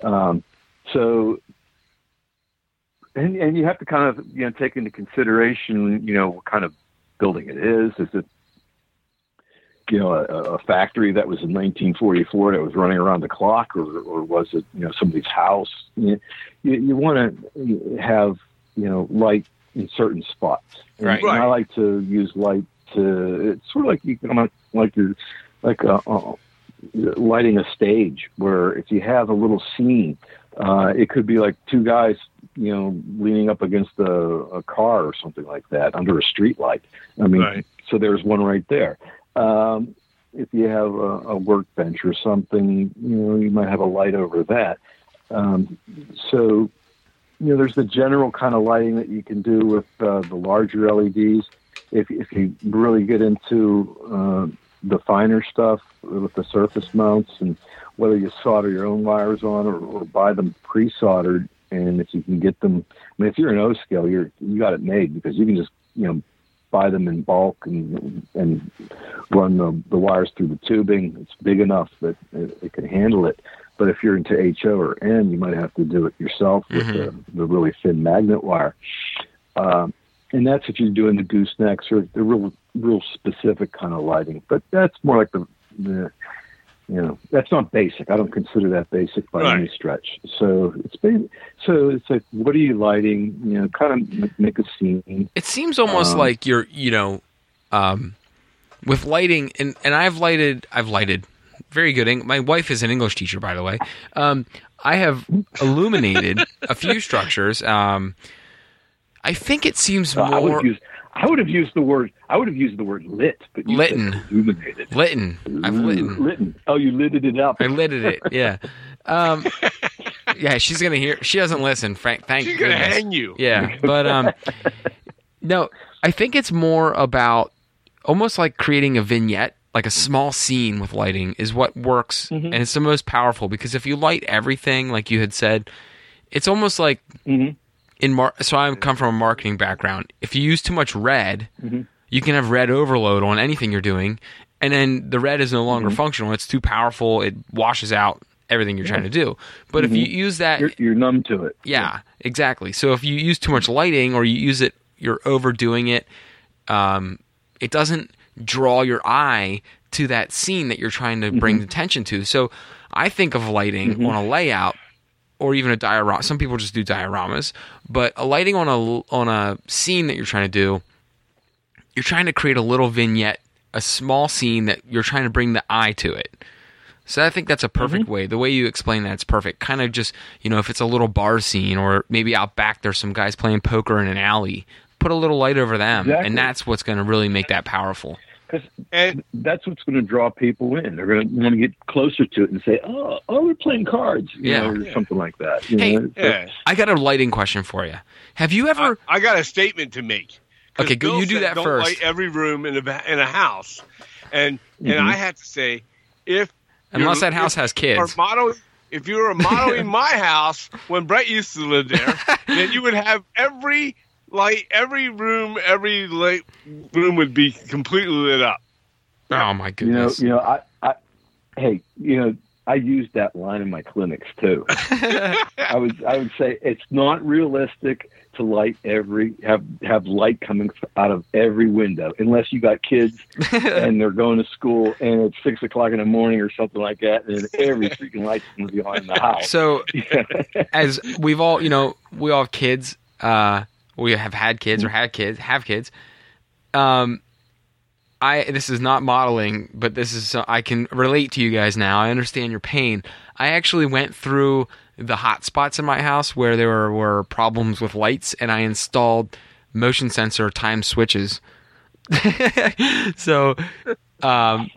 Um, so, and and you have to kind of you know take into consideration you know what kind of building it is. Is it you know, a, a factory that was in 1944 that was running around the clock, or, or was it, you know, somebody's house? You, you, you want to have, you know, light in certain spots. And, Right. and I like to use light to, it's sort of like you can, like you're, like uh, uh, lighting a stage where if you have a little scene, uh, it could be like two guys, you know, leaning up against a, a car or something like that under a street light. I mean, Right. so there's one right there. Um, if you have a, a workbench or something, you know, you might have a light over that. Um, so, you know, there's the general kind of lighting that you can do with uh, the larger LEDs. If, if you really get into uh, the finer stuff with the surface mounts and whether you solder your own wires on or, or buy them pre-soldered, and if you can get them, I mean, if you're an O scale, you're you got it made because you can just you know buy them in bulk and and run the, the wires through the tubing. It's big enough that it, it can handle it. But if you're into HO or N, you might have to do it yourself with the, the really thin magnet wire. Um, and that's if you're doing the goosenecks or the real, real specific kind of lighting. But that's more like the, the you know, that's not basic. I don't consider that basic by any stretch. So it's ba- so it's like, what are you lighting? You know, kind of make a scene. It seems almost Um, like you're, you know, um, with lighting, and, and I've lighted, I've lighted very good. My wife is an English teacher, by the way. Um, I have illuminated a few structures. Um, I think it seems Uh, I would more have used I would have used the word I would have used the word lit, but you Litten. illuminated. litten. I've litten. Litten. Oh, you lidded it up. I lidded it. Yeah. Um, yeah, she's gonna hear. She doesn't listen. Frank, thank She's gonna hang you. Yeah, but um, no, I think it's more about almost like creating a vignette, like a small scene with lighting, is what works, Mhm. and it's the most powerful because if you light everything, like you had said, it's almost like Mhm. In mar- so I come from a marketing background. If you use too much red, Mhm. you can have red overload on anything you're doing, and then the red is no Mm-hmm. longer functional. It's too powerful. It washes out everything you're trying to do. But if you use that, Mm-hmm. You're, you're numb to it. yeah, exactly. So if you use too much lighting or you use it, you're overdoing it. Um, it doesn't draw your eye to that scene that you're trying to bring attention to. So I think of lighting on a layout or even a diorama. Some people just do dioramas, but a lighting on a on a scene that you're trying to do you're trying to create a little vignette, a small scene that you're trying to bring the eye to it. So I think that's a perfect Mm-hmm. way. The way you explain that, it's perfect. Kind of just, you know, if it's a little bar scene or maybe out back there's some guys playing poker in an alley, put a little light over them, Exactly. and that's what's going to really make that powerful. Because that's what's going to draw people in. They're going to want to get closer to it and say, "Oh, oh, we're playing cards," you Yeah. know, or Yeah. something like that. You Hey, know? So- yeah, I got a lighting question for you. Have you ever? I got a statement to make. Okay, go- Bill you do said that don't first. Light every room in a in a house, and Mhm. and I have to say, if Unless that house if has you are kids. modeling, if you were modeling my house when Brett used to live there, then you would have every light, every room, every light room would be completely lit up. Oh my you know, goodness! you know, I, I, hey, you know, I used that line in my clinics too. I would, I would say it's not realistic to light every have have light coming out of every window unless you got kids and they're going to school and it's six o'clock in the morning or something like that, and every freaking light's going to be on in the house. so as we've all you know we all have kids uh we have had kids or had kids have kids. Um i this is not modeling but this is so i can relate to you guys now. I understand your pain. I actually went through the hot spots in my house where there were, were problems with lights and i installed motion sensor time switches. So um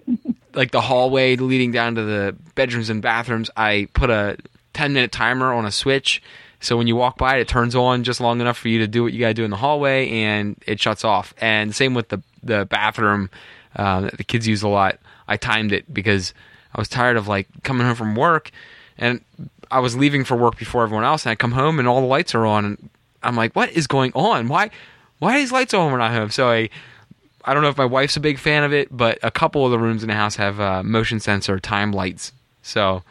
like the hallway leading down to the bedrooms and bathrooms, I put a 10 minute timer on a switch. So when you walk by it, it turns on just long enough for you to do what you got to do in the hallway and it shuts off. And same with the, the bathroom uh, that the kids use a lot. I timed it because I was tired of like coming home from work and I was leaving for work before everyone else. And I come home and all the lights are on. And I'm like, what is going on? Why, why are these lights on when I'm home? So I, I don't know if my wife's a big fan of it, but a couple of the rooms in the house have uh, motion sensor time lights. So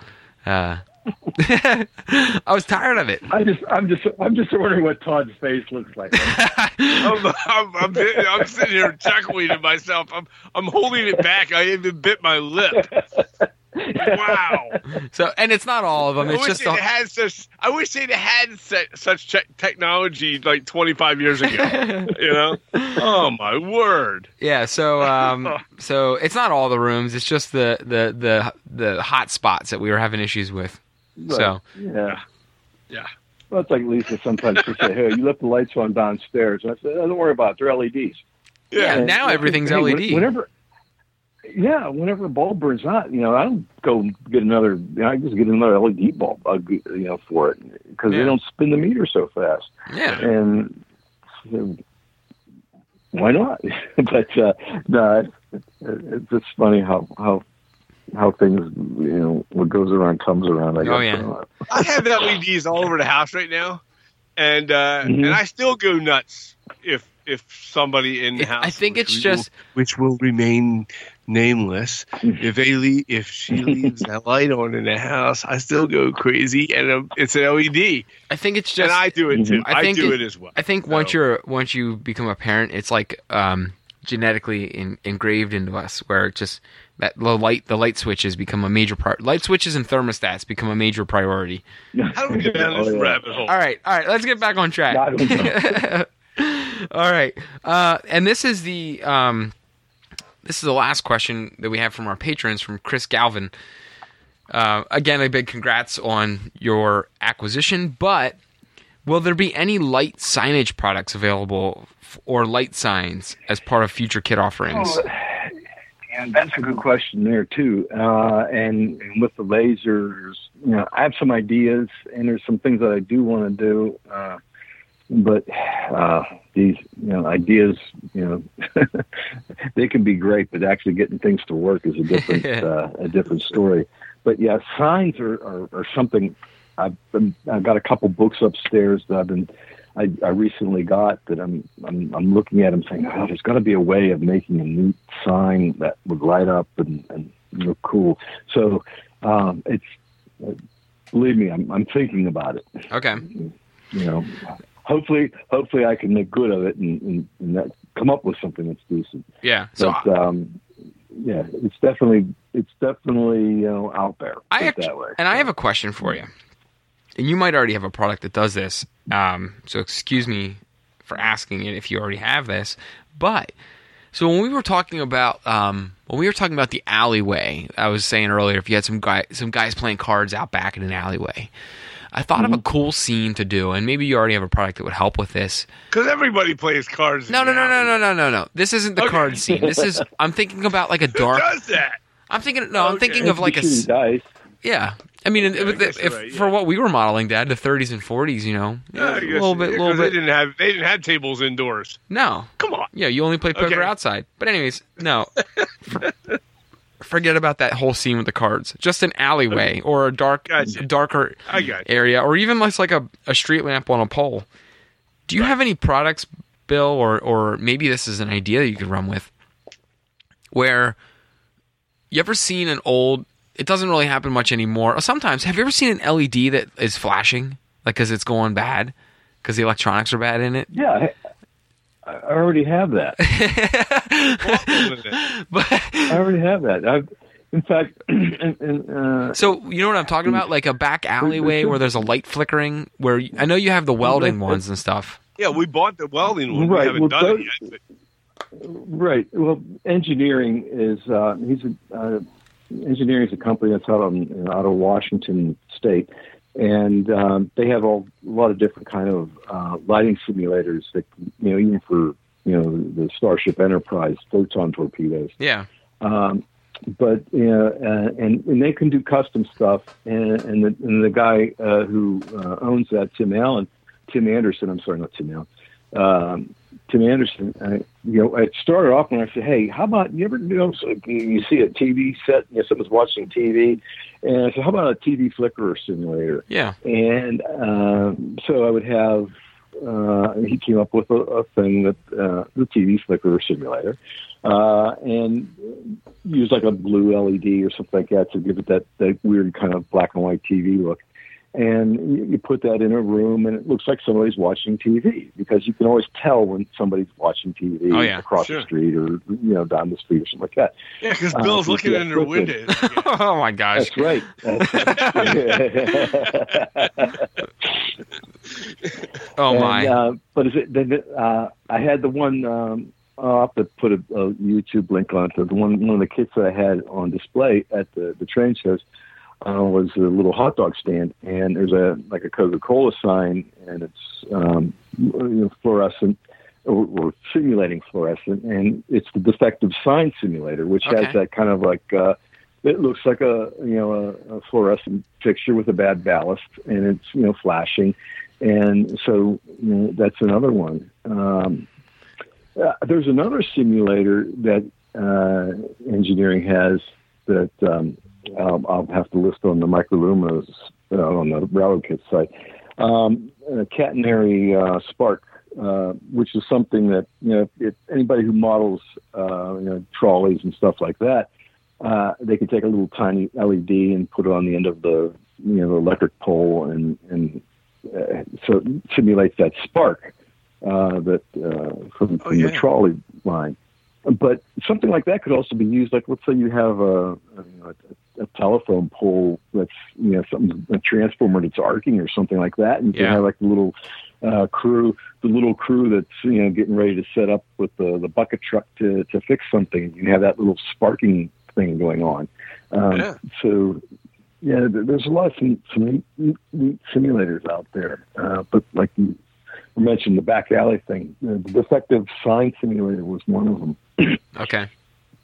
uh, I was tired of it. I just, I'm just, I'm just wondering what Todd's face looks like. I'm, I'm, I'm, I'm sitting here chuckling to myself. I'm, I'm holding it back. I even bit my lip. Wow. So, and it's not all of them. It's wish just it a, had such. I wish they'd had such, such te- technology like 25 years ago. you know? Oh my word! yeah. So, um, so it's not all the rooms. It's just the the the the hot spots that we were having issues with. So, yeah. Yeah. Well, it's like Lisa sometimes she say, "Hey, you left the lights on downstairs." And I said, oh, "Don't worry about it; they're LEDs." Yeah, And- now everything's hey, LED. Whenever, yeah, whenever a bulb burns out, you know, I don't go get another. You know, I just get another LED bulb, uh, you know, for it because Yeah. they don't spin the meter so fast. yeah. And so, why not? but uh, no, it's, it's just funny how how how things you know what goes around comes around. I guess. Oh, yeah. I have LEDs all over the house right now, and uh, Mhm. and I still go nuts if if somebody in the house. I think it's just- will, which will remain nameless. if they leave, if she leaves that light on in the house, I still go crazy, and um, it's an LED, I think it's just, and. I do it too. I I, think do it- it, as well. I think once you're once you become a parent, it's like um, genetically in, engraved into us, where it just that the light the light switches become a major part. Light switches and thermostats become a major priority. How do we get down this Oh, yeah. rabbit hole? All right, all right, let's get back on track. I don't know. all right, uh, and this is the um, this is the last question that we have from our patrons from Chris Galvin. Uh, again, a big congrats on your acquisition, but will there be any light signage products available f- or light signs as part of future kit offerings? Oh, and that's a good question there too. Uh, and, and with the lasers, you know, I have some ideas, and there's some things that I do want to do. Uh, but uh, these, you know, ideas, you know, they can be great, but actually getting things to work is a different, uh, a different story. But yeah, signs are, are, are something. I've been, I've got a couple books upstairs that I've been I, I recently got that I'm I'm I'm looking at them saying, oh, there's got to be a way of making a neat sign that would light up and and look cool. So um, it's uh, believe me, I'm I'm thinking about it. Okay. You know, hopefully hopefully I can make good of it and, and, and that, come up with something that's decent. Yeah. So But um, yeah, it's definitely it's definitely you know out there. I actu- that way. and I have a question for you. And you might already have a product that does this. Um, so excuse me for asking it if you already have this. But So when we were talking about um, when we were talking about the alleyway, I was saying earlier if you had some guy some guys playing cards out back in an alleyway. I thought of a cool scene to do, and maybe you already have a product that would help with this. Because everybody plays cards. No, no, no, no, no, no, no, no. This isn't the Okay. card scene. This is I'm thinking about like a Who dark. does that? I'm thinking no, I'm thinking of like a. dice. yeah. I mean, Yeah, I if, guess if, you're right, for what we were modeling, Dad, the 30s and 40s, you know, Yeah, I a guess- little bit, yeah, little 'cause They bit. didn't have they didn't have tables indoors. No, Come on. Yeah, you only play poker Okay. outside. But anyways, no. For- Forget about that whole scene with the cards. Just an alleyway or a dark, Gotcha. darker I got you. area, or even less like a, a street lamp on a pole. Do you have any products, Bill, or or maybe this is an idea you could run with, where you ever seen an old? It doesn't really happen much anymore. Sometimes, have you ever seen an LED that is flashing, like because it's going bad, because the electronics are bad in it? Yeah, I, I already have that. But I already have that. I've, in fact, and, and, uh, So you know what I'm talking about, like a back alleyway where there's a light flickering. Where you- I know you have the welding ones and stuff. Yeah, we bought the welding one. Right, We haven't well, done those- it yet. right. Well, Ngineering is uh, he's a uh, Ngineering is a company that's out on out of Washington State, and um, they have all, a lot of different kind of uh, lighting simulators that you know even for you know the Starship Enterprise photon torpedoes. Yeah. Um, but you know, uh, and and they can do custom stuff. And and the, and the guy uh, who uh, owns that, Tim Allen, Tim Anderson. I'm sorry, not Tim Allen. Um, Tim Anderson. Uh, you know, it started off when I said, "Hey, how about you ever you know so you- you see a TV set? You know, someone's watching TV, and I said, how about a TV flicker simulator?" Yeah. And um, so I would have, uh, he came up with a, a thing that uh, the TV flicker simulator, uh, and use like a blue LED or something like that to give it that, that weird kind of black and white TV look. And you, you put that in a room, and it looks like somebody's watching TV because you can always tell when somebody's watching TV Oh, yeah, across sure. the street or you know down the street or something like that. Yeah, because Uh, Bill's we looking in their equipment. windows. oh my gosh. That's right. Oh And, my. Uh, but is it? Then uh, I had the one. Um, I'll have to put a, a YouTube link on it. The one one of the kits that I had on display at the the train shows uh, was a little hot dog stand, and there's a like a Coca Cola sign, and it's um, you know, fluorescent. Or, or simulating fluorescent, and it's the defective sign simulator, which Okay. has that kind of like uh, it looks like a you know a, a fluorescent fixture with a bad ballast, and it's you know flashing, and so you know, that's another one. Um, uh, there's another simulator that uh, Ngineering has that um, I'll, I'll have to list on the microluminos uh, on the railroad kit site. Um, a catenary uh, spark, uh, which is something that you know if anybody who models uh, you know trolleys and stuff like that, uh, they can take a little tiny LED and put it on the end of the you know the electric pole and and uh, so it simulates that spark uh, that uh, from, from yeah. the trolley line. But something like that could also be used. Like let's say you have a, a, a, telephone pole that's you know something a transformer that's arcing or something like that, and you Yeah. can have like the little uh, crew, the little crew that's you know getting ready to set up with the, the bucket truck to to fix something. You have that little sparking thing going on. Um, Yeah. So yeah, there's a lot of some, some neat simulators out there. Uh, but like you mentioned, the back alley thing, the defective sign simulator was one of them. Okay.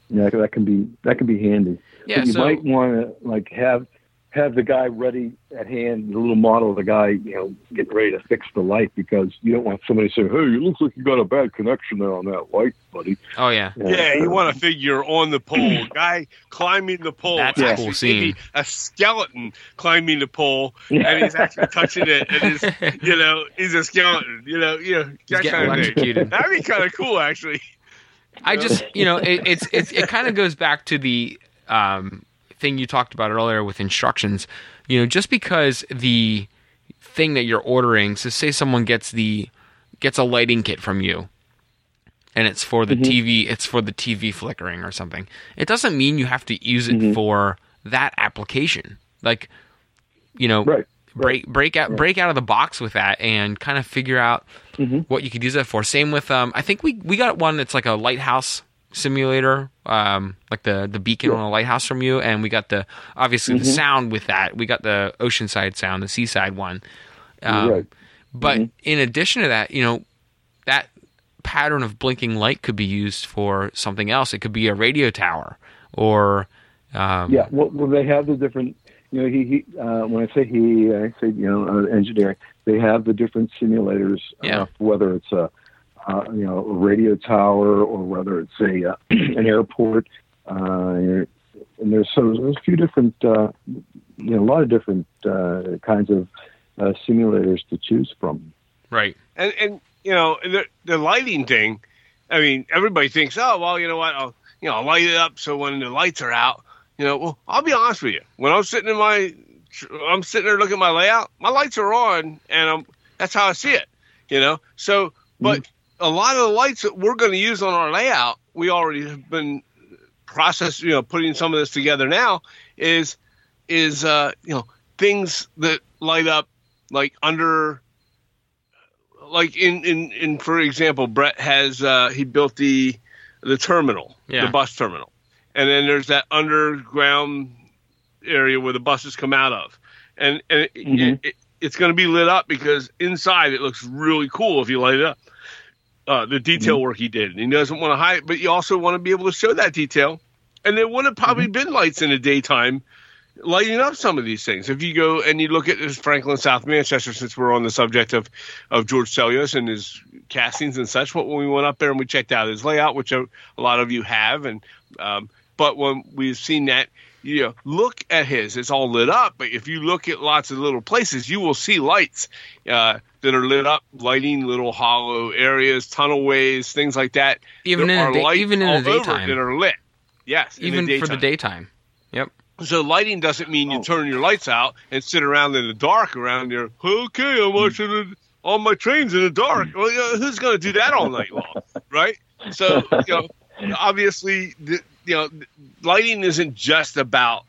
Yeah, that can be that can be handy. Yeah. but you So might want to like have have the guy ready at hand, the little model of the guy, you know, getting ready to fix the light because you don't want somebody saying, "Hey, it looks like you got a bad connection there on that light, buddy." oh yeah. Yeah, you want to figure on the pole, guy climbing the pole. That's a cool scene. A skeleton climbing the pole, Yeah. and he's actually touching it, and he's, you know, he's a skeleton. You know, you know, that kind of thing. That'd be kind of cool, actually. I just, you know, it, it's it's it kind of goes back to the um, thing you talked about earlier with instructions. You know, just because the thing that you're ordering, so say someone gets the gets a lighting kit from you, and it's for the Mm-hmm. TV, it's for the TV flickering or something. It doesn't mean you have to use it Mhm. for that application. Like, you know, Right. Break break out break out of the box with that and kind of figure out Mhm. what you could use that for. Same with um I think we we got one that's like a lighthouse simulator, um, like the the beacon on a lighthouse from you, and we got the obviously Mm-hmm. the sound with that. We got the oceanside sound, the seaside one. Um, Right. But Mhm. in addition to that, you know, that pattern of blinking light could be used for something else. It could be a radio tower or um, Yeah, well, well, they have the different. You know, he, he uh, when I say he, I say you know uh, Ngineering. They have the different simulators. Yeah. Uh, whether it's a uh, you know a radio tower or whether it's a uh, an airport. Uh, and there's so there's a few different uh, you know a lot of different uh, kinds of uh, simulators to choose from. right. And and you know the the lighting thing. I mean, everybody thinks, oh well, you know what? I'll you know I'll light it up so when the lights are out, you know. Well, I'll be honest with you. When I'm sitting in my, I'm sitting there looking at my layout. My lights are on, and I'm that's how I see it. You know. So, but a lot of the lights that we're going to use on our layout, we already have been process. You know, putting some of this together now is is uh you know things that light up like under like in in in for example brett has uh he built the the terminal Yeah. the bus terminal and then there's that underground area where the buses come out of. And and it, Mhm. it, it, it's going to be lit up because inside it looks really cool if you light it up uh the detail work he did. And he doesn't want to hide but you also want to be able to show that detail. And there would have probably been lights in the daytime lighting up some of these things. If you go and you look at this Franklin South Manchester, since we're on the subject of, of George Sellios and his castings and such, what when we went up there and we checked out his layout, which a, a lot of you have, and um, but when we've seen that, you know, look at his, it's all lit up. But if you look at lots of little places, you will see lights uh, that are lit up, lighting little hollow areas, tunnelways, things like that. Even There in are the day, even in all the over daytime, that are lit. Yes, in even the for the daytime. daytime. Yep. So lighting doesn't mean you Oh. turn your lights out and sit around in the dark around your. Okay, I'm watching it, all my trains in the dark. Well, you know, who's going to do that all night long, right? So you know, obviously, the, you know, lighting isn't just about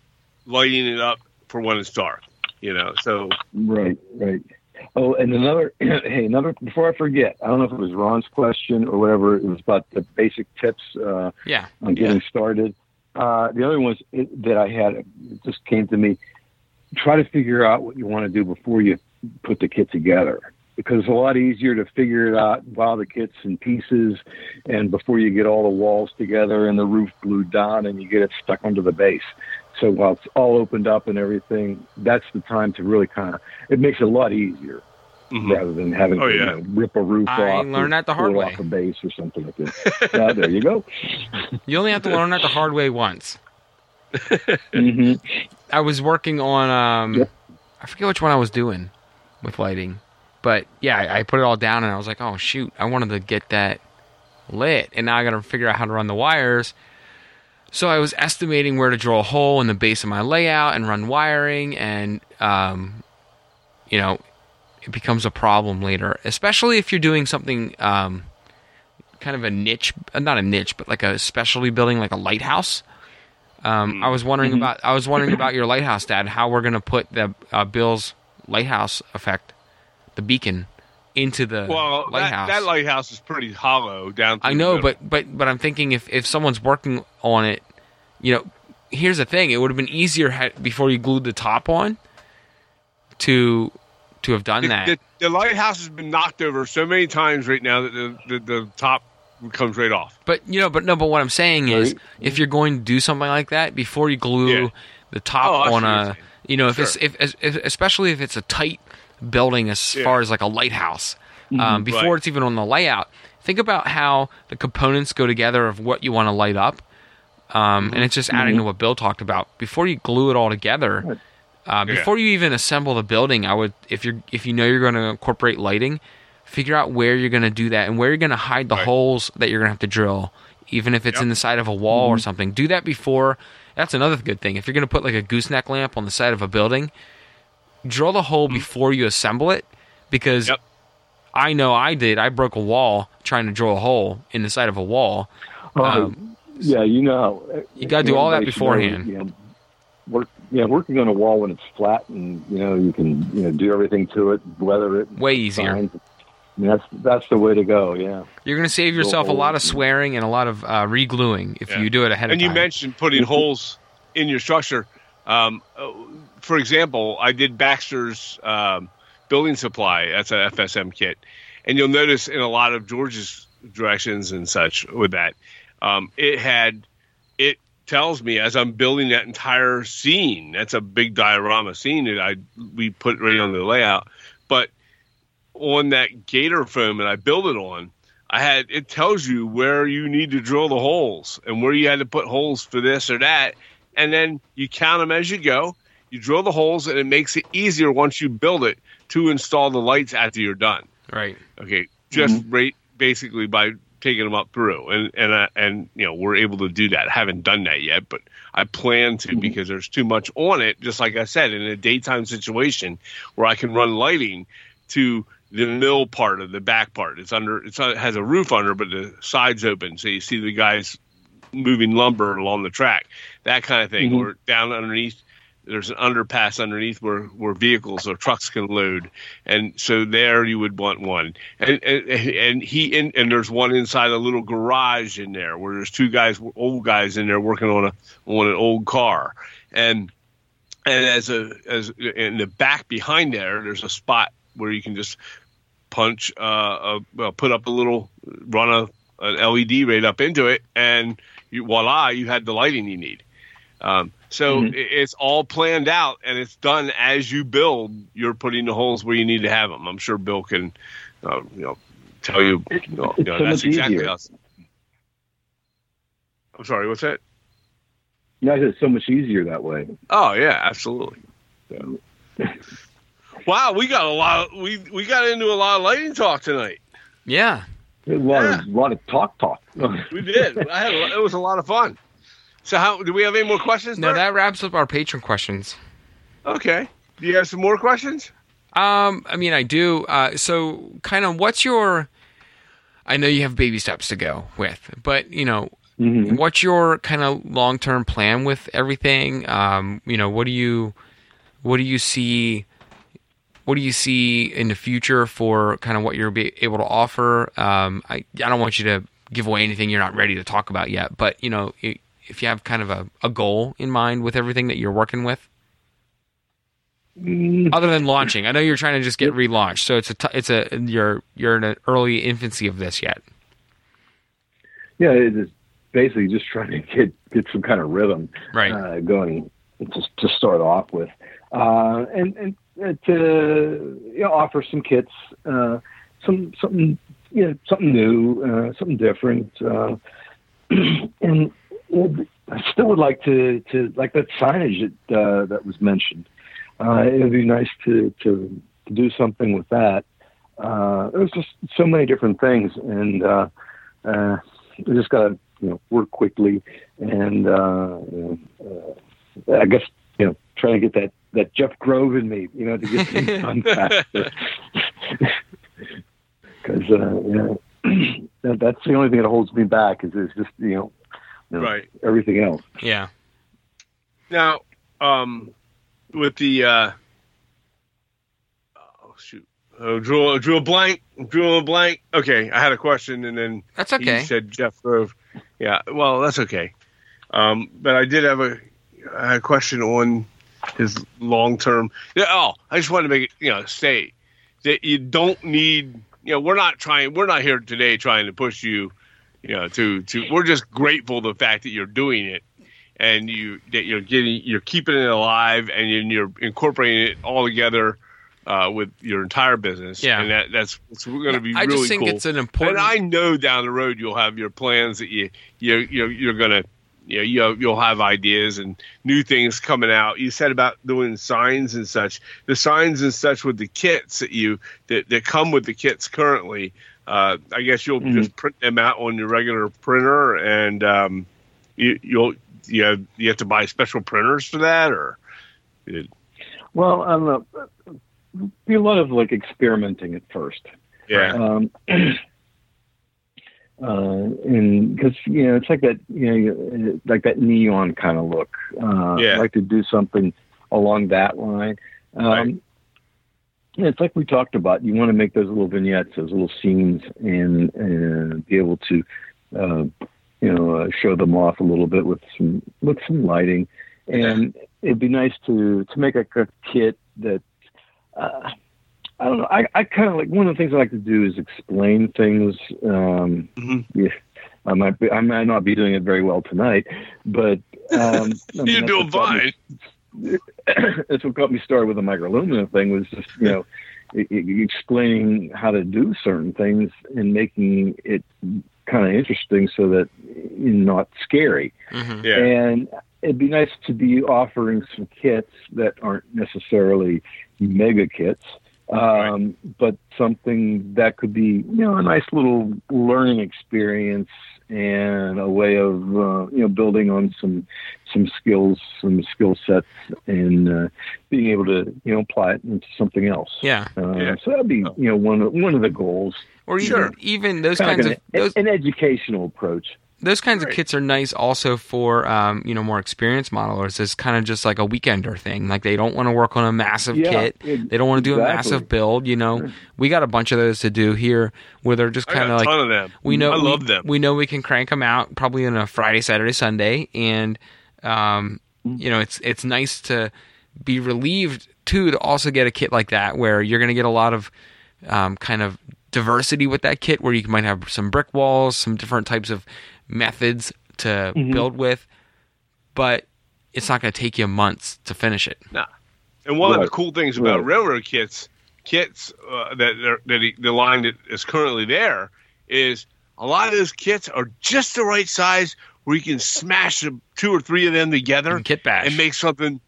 lighting it up for when it's dark. You know, so Right, right. Oh, and another, hey, another, before I forget, I don't know if it was Ron's question or whatever, it was about the basic tips uh, Yeah. on getting started. Uh, the other ones that I had, it just came to me, try to figure out what you want to do before you put the kit together. Because it's a lot easier to figure it out while the kit's in pieces and before you get all the walls together and the roof glued down and you get it stuck under the base. So while it's all opened up and everything, that's the time to really kind of, it makes it a lot easier mhm. rather than having Oh, to yeah. you know, rip a roof I off. learned or that the hard way. off a base or something like that. yeah, there you go. You only have to learn that the hard way once. hmm I was working on um Yep. I forget which one I was doing with lighting. But yeah, I, I put it all down and I was like, oh shoot, I wanted to get that lit and now I gotta figure out how to run the wires. So I was estimating where to drill a hole in the base of my layout and run wiring and um you know, it becomes a problem later, especially if you're doing something um kind of a niche, uh, not a niche, but like a specialty building like a lighthouse. Um, I was wondering Mhm. about I was wondering about your lighthouse, Dad. How we're gonna put the uh, Bill's lighthouse effect, the beacon, into the Well, that, lighthouse. that lighthouse is pretty hollow down. I know, middle. but but but I'm thinking if if someone's working on it, you know, here's the thing: it would have been easier had, before you glued the top on to to have done the, that. the, the lighthouse has been knocked over so many times right now that the, the, the top comes right off. But you know, but no, but what I'm saying is, Right. if you're going to do something like that, before you glue Yeah. the top Oh, on a, you know, if Sure. it's if, if especially if it's a tight building as Yeah. far as like a lighthouse, Mm-hmm. um, before Right. it's even on the layout, think about how the components go together of what you want to light up, um, and it's just adding Mm-hmm. to what Bill talked about. Before you glue it all together, uh, Yeah. before you even assemble the building, I would if you're if you know you're going to incorporate lighting, figure out where you're going to do that and where you're going to hide the Right. holes that you're going to have to drill, even if it's Yep. in the side of a wall Mm-hmm. or something. Do that before. That's another good thing. If you're going to put like a gooseneck lamp on the side of a building, drill the hole before you assemble it, because Mm-hmm. Yep. I know I did. I broke a wall trying to drill a hole in the side of a wall. Oh, Um, yeah, you know. You gotta do all that everybody should know, beforehand. you know, work, yeah, working on a wall when it's flat and you know you can you know do everything to it, weather it, Way easier. signs. I mean, that's that's the way to go. Yeah. You're going to save yourself a lot of swearing and a lot of uh, re-gluing if Yeah. you do it ahead of time. And you mentioned putting holes in your structure. Um, uh, for example, I did Baxter's um, building supply. That's an FSM kit, and you'll notice in a lot of George's directions and such with that, um, it had it tells me as I'm building that entire scene. That's a big diorama scene that I we put right on the layout, but on that gator foam that I build it on, I had it tells you where you need to drill the holes and where you had to put holes for this or that, and then you count them as you go. You drill the holes, and it makes it easier once you build it to install the lights after you're done. right. Okay, just rate basically by taking them up through, and and uh, and you know we're able to do that. I haven't done that yet, but I plan to because there's too much on it. Just like I said, in a daytime situation where I can run lighting to the mill part of the back part. It's under. It's it has a roof under, but the sides open, so you see the guys moving lumber along the track, that kind of thing, Mhm. or down underneath. There's an underpass underneath where, where vehicles or trucks can load, and so there you would want one. And and, and he and there's one inside a little garage in there where there's two guys, old guys in there working on a on an old car, and and as a as in the back behind there, there's a spot where you can just punch, uh, a, put up a little, run a an LED right up into it, and you, voila, you had the lighting you need. Um, so Mhm. it's all planned out, and it's done as you build. You're putting the holes where you need to have them. I'm sure Bill can, uh, you know, tell you. It- you know, it's you know, so that's much exactly easier. how. it's- I'm sorry. What's that? No, it's so much easier that way. Oh yeah, absolutely. Yeah. wow, we got a lot. Of, we we got into a lot of lighting talk tonight. Yeah. A lot Yeah. of a lot of talk, talk. We did. I had a, it was a lot of fun. So how do we have any more questions? No, Bert? that wraps up our patron questions. okay. Do you have some more questions? Um, I mean, I do. Uh, so, kind of, what's your? I know you have baby steps to go with, but you know, Mhm. what's your kind of long term plan with everything? Um, you know, what do you, what do you see? What do you see in the future for kind of what you're be able to offer? Um, I I don't want you to give away anything you're not ready to talk about yet, but you know, i- if you have kind of a, a goal in mind with everything that you're working with. Mm, other than launching. I know you're trying to just get relaunched, so it's a t- it's a you're you're in an early infancy of this yet. Yeah, it is basically just trying to get get some kind of rhythm Right. uh, going to to start off with, uh, and and uh, to you know, offer some kits, uh, some something you know something new, uh, something different, uh, and I still would like to to like that signage that uh, that was mentioned. Uh, it would be nice to to, to do something with that. Uh, there's just so many different things, and uh, uh, we just got to you know work quickly and uh, you know, uh, I guess you know try to get that that Jeff Grove in me, you know, to get things done faster. Because uh, you know, that, that's the only thing that holds me back is, is just you know, you know, Right. everything else. Yeah. Now, um, with the uh, oh shoot, oh, drew drew a blank, drew a blank. Okay, I had a question, and then That's okay. he said Jeff Grove. Yeah, well, that's okay. Um, but I did have a, I had a question on his long term. Yeah, oh, I just wanted to make it, you know, say that you don't need. You know, we're not trying. We're not here today trying to push you. You know, to to. We're just grateful the fact that you're doing it, and you that you're getting, you're keeping it alive, and you're, you're incorporating it all together. Uh, with your entire business, Yeah. and that, that's it's going to be I really just think cool. it's an important. And I know down the road you'll have your plans that you you you you're gonna you know, you'll you'll have ideas and new things coming out. You said about doing signs and such. The signs and such with the kits that you that, that come with the kits currently. Uh, I guess you'll Mhm. just print them out on your regular printer, and um, you, you'll you have, you have to buy special printers for that, or Well, I don't know. Be a lot of like experimenting at first. yeah, um, uh, and because you know it's like that you know like that neon kind of look. Uh, Yeah. I'd like to do something along that line. Um, Right. It's like we talked about. You want to make those little vignettes, those little scenes, and and be able to, uh, you know, uh, show them off a little bit with some with some lighting, and it'd be nice to to make a, a kit that. Uh, I don't know. I, I kind of like one of the things I like to do is explain things. Um, Mhm. yeah, I might be, I might not be doing it very well tonight, but um, I mean, You're doing what got me- fine. That's what got me started with the microlumina thing was just you know explaining how to do certain things and making it kind of interesting so that you're not scary. Hmm Yeah. and it'd be nice to be offering some kits that aren't necessarily mega kits um, but something that could be you know a nice little learning experience and a way of uh, you know building on some some skills some skill sets and uh, being able to you know apply it into something else Yeah. uh, Yeah. so that'd be you know one of, one of the goals Or even Sure. even those Kinda kinds like of an, those an educational approach those kinds of kits are nice also for um, you know more experienced modelers. It's kind of just like a weekender thing. Like they don't want to work on a massive Yeah, kit. it- They don't want to do a massive build. You know, we got a bunch of those to do here where they're just kind of like ton of them. we know I we, love them. We know we can crank them out probably on a Friday, Saturday, Sunday, and um, Mm-hmm. you know it's it's nice to be relieved too to also get a kit like that where you're going to get a lot of um, kind of diversity with that kit where you might have some brick walls, some different types of methods to Mm-hmm. build with, but it's not going to take you months to finish it. Nah. And one of the cool things about Right. railroad kits, kits uh, that that he, the line that is currently there, is a lot of those kits are just the right size where you can smash them, two or three of them together And kit bash. and make something.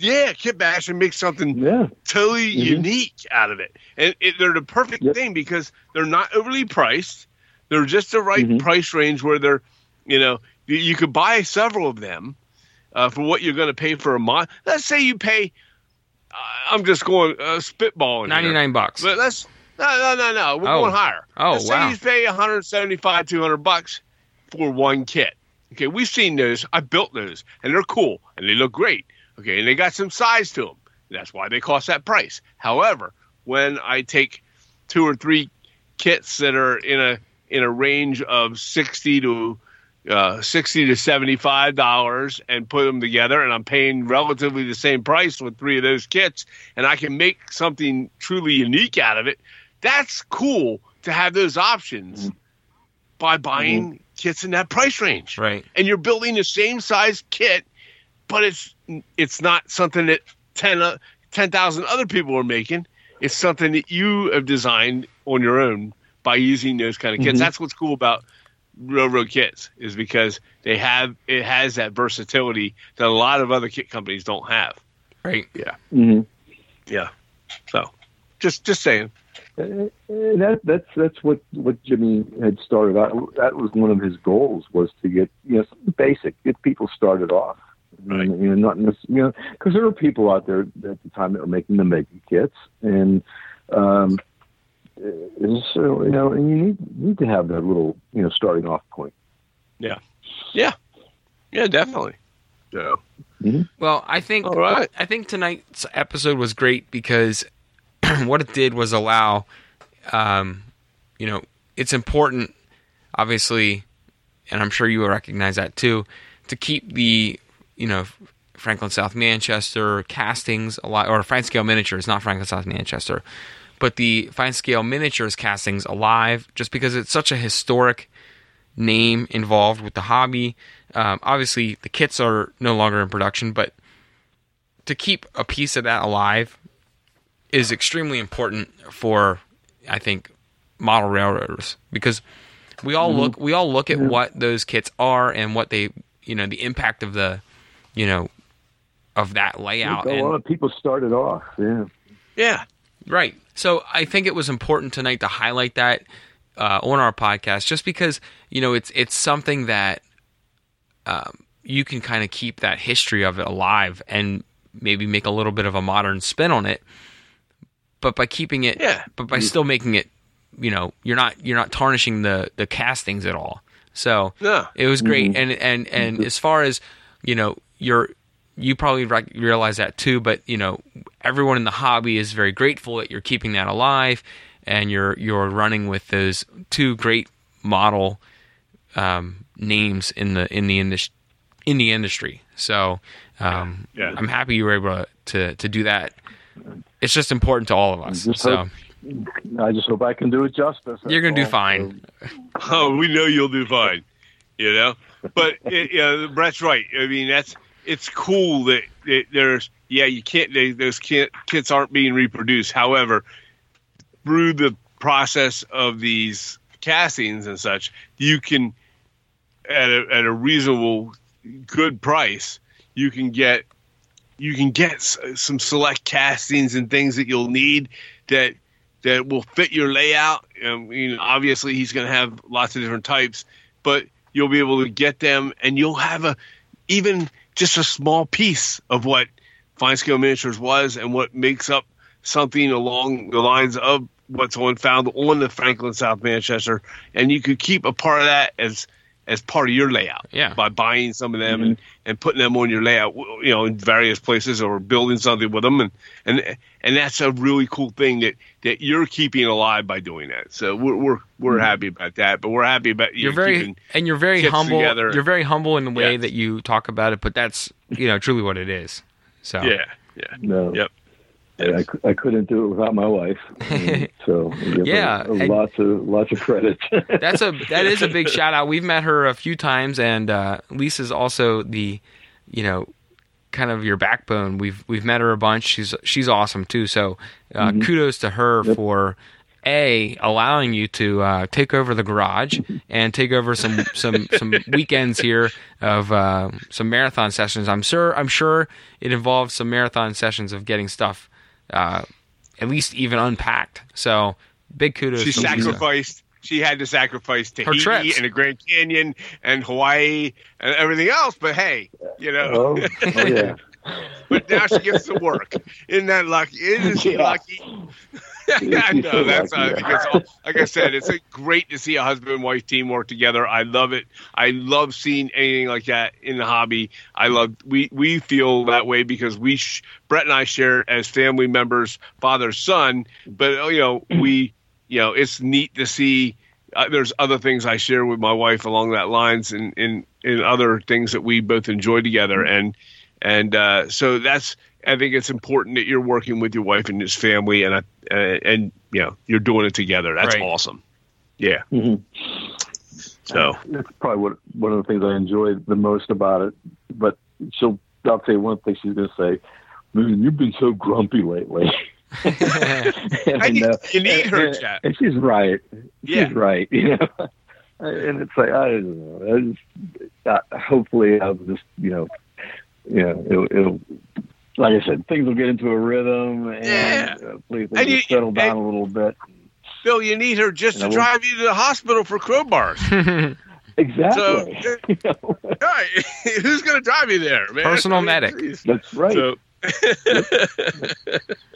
Yeah, kit bash and make something yeah totally Mhm. unique out of it. And it, they're the perfect Yep. thing because they're not overly priced. They're just the right Mhm. price range where they're, you know, you, you could buy several of them uh, for what you're going to pay for a mod. Let's say you pay. Uh, I'm just going uh, spitballing. here. Ninety nine bucks. But let's no, no, no, no. We're Oh. going higher. Oh, let's wow. say you pay 175, 200 bucks for one kit. Okay, we've seen those. I built those, and they're cool and they look great. Okay, and they got some size to them. That's why they cost that price. However, when I take two or three kits that are in a in a range of sixty to uh, sixty to seventy five dollars and put them together, and I'm paying relatively the same price with three of those kits, and I can make something truly unique out of it. That's cool to have those options by buying kits in that price range right. and you're building the same size kit, but it's it's not something that 10 uh, 10,000 other people are making. It's something that you have designed on your own by using those kind of kits. Mhm. That's what's cool about railroad kits is because they have it has that versatility that a lot of other kit companies don't have. Right. hmm Yeah. So, just just saying. Uh, that that's that's what what Jimmy had started out. That was one of his goals was to get you know basic, get people started off. Right. And, you know, not necess- you know because there were people out there at the time that were making the mega kits, and um, Uh, it's, so uh, you know, and you need need to have that little you know starting off point. Yeah, yeah, yeah, definitely. So, mm-hmm. Well, I think All right. I think tonight's episode was great because what it did was allow, um, you know, it's important, obviously, and I'm sure you will recognize that too, to keep the, you know, Franklin South Manchester castings alive, or fine scale miniatures, not Franklin South Manchester, but the fine scale miniatures castings alive, just because it's such a historic name involved with the hobby. Um, obviously, the kits are no longer in production, but to keep a piece of that alive is extremely important for, I think, model railroaders because we all look we all look at what those kits are and what they you know the impact of the you know of that layout a and lot of people started off. Yeah. yeah. Right. So I think it was important tonight to highlight that uh, on our podcast, just because you know it's it's something that um, you can kind of keep that history of it alive and maybe make a little bit of a modern spin on it, but by keeping it, Yeah. but by still making it, you know, you're not you're not tarnishing the the castings at all. So No. it was great, and and and as far as you know, you're you probably rec- realize that too. But you know, everyone in the hobby is very grateful that you're keeping that alive and you're you're running with those two great model um, names in the in the industry in the industry. So um, Yeah. I'm happy you were able to, to to do that. It's just important to all of us. So hope- I just hope I can do it justice. You're gonna do fine. Oh, we know you'll do fine. You know, but it, you know, Brett's right. I mean, that's it's cool that, that there's yeah, you can't they, those kit, kits aren't being reproduced. However, through the process of these castings and such, you can at a, at a reasonable good price, you can get you can get some select castings and things that you'll need that that will fit your layout. Obviously, he's going to have lots of different types, but you'll be able to get them, and you'll have a even just a small piece of what Fine Scale Miniatures was and what makes up something along the lines of what's on found on the Franklin South Manchester, and you could keep a part of that as as part of your layout Yeah. by buying some of them mm-hmm. and, and putting them on your layout, you know, in various places or building something with them, and and and that's a really cool thing that that you're keeping alive by doing that. So we're we're we're mm-hmm. happy about that, but we're happy about you you're very keeping, and you're very humble. together. You're very humble in the way Yes. that you talk about it, but that's you know truly what it is. So yeah yeah No. Yep. I, I couldn't do it without my wife. And so I give her Yeah, lots of lots of credit. that's a that is a big shout out. We've met her a few times, and uh, Lisa's also the, you know, kind of your backbone. We've we've met her a bunch. She's she's awesome too. So uh, kudos to her Yep. for a allowing you to uh, take over the garage and take over some some some weekends here of uh, some marathon sessions. I'm sure I'm sure it involves some marathon sessions of getting stuff. Uh, at least even unpacked. So big kudos. she to Lisa. sacrificed. She had to sacrifice Tahiti trips. and the Grand Canyon and Hawaii and everything else. But hey, you know, oh, oh yeah. but now she gets to work. Isn't that lucky? Isn't she Yeah. lucky? I know. That's I think like I said. It's great to see a husband and wife team work together. I love it. I love seeing anything like that in the hobby. I love we we feel that way because we sh- Brett and I share as family members, father son. But uh, you know we you know it's neat to see. Uh, there's other things I share with my wife along that lines, and in in other things that we both enjoy together, and and uh, so that's I think it's important that you're working with your wife and his family, and uh, and you know you're doing it together. That's Right. awesome. Yeah. Mhm. So That's probably what one of the things I enjoy the most about it. But she'll, I'll tell you one thing she's going to say, "Man, you've been so grumpy lately." and I need- you need her, and, Jeff. and she's right. Yeah. She's right. You know, and it's like I don't know. I just, uh, hopefully, I'll just you know, you know, it'll, it'll. Like I said, things will get into a rhythm, and Yeah. Uh, hopefully things And you- settle down and- a little bit. Bill, you need her just to And I will- drive you to the hospital for crowbars. Exactly. You know, Right. Who's going to drive you there, man? Personal I mean, medic. geez. That's right. So,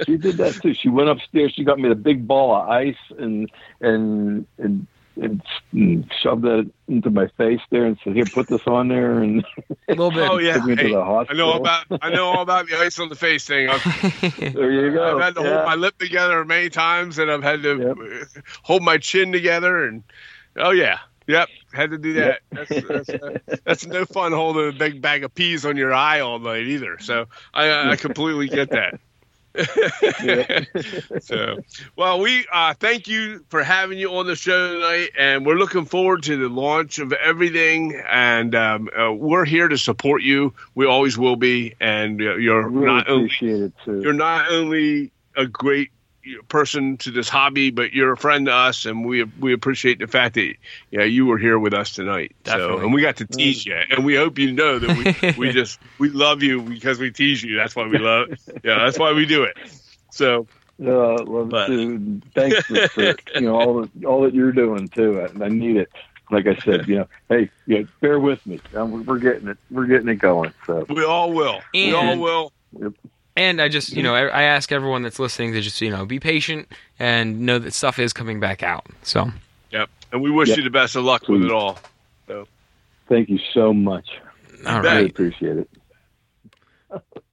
she did that too. She went upstairs. She got me the big ball of ice and and and, and, and shoved that into my face there and said, "Here, put this on there." And a little bit. oh yeah, took me to Hey, the I know about I know all about the ice on the face thing. I've, There you go. I've had to Yeah. hold my lip together many times, and I've had to uh, hold my chin together. And oh yeah, yep, had to do that. That's that's, uh, that's no fun holding a big bag of peas on your eye all night either. So I, I completely get that. so, well, we uh, thank you for having you on the show tonight, and we're looking forward to the launch of everything. And um, uh, we're here to support you. We always will be. And uh, you're really not only it too. you're not only a great person to this hobby, but you're a friend to us, and we we appreciate the fact that yeah you were here with us tonight. So and we got to tease you, and we hope you know that we we just we love you because we tease you. That's why we love. Yeah, that's why we do it. So Uh, love But- it too. Thanks for, for you know all that all that you're doing too. I, I need it. Like I said, you know, hey, you know, bear with me. Um, we're- we're getting it. We're getting it going. So we all will. we all And- will. And I just, you mm-hmm. know, I, I ask everyone that's listening to just, you know, be patient and know that stuff is coming back out. So, Yep. And we wish Yep. you the best of luck with it all. So, thank you so much. all. I right. appreciate it.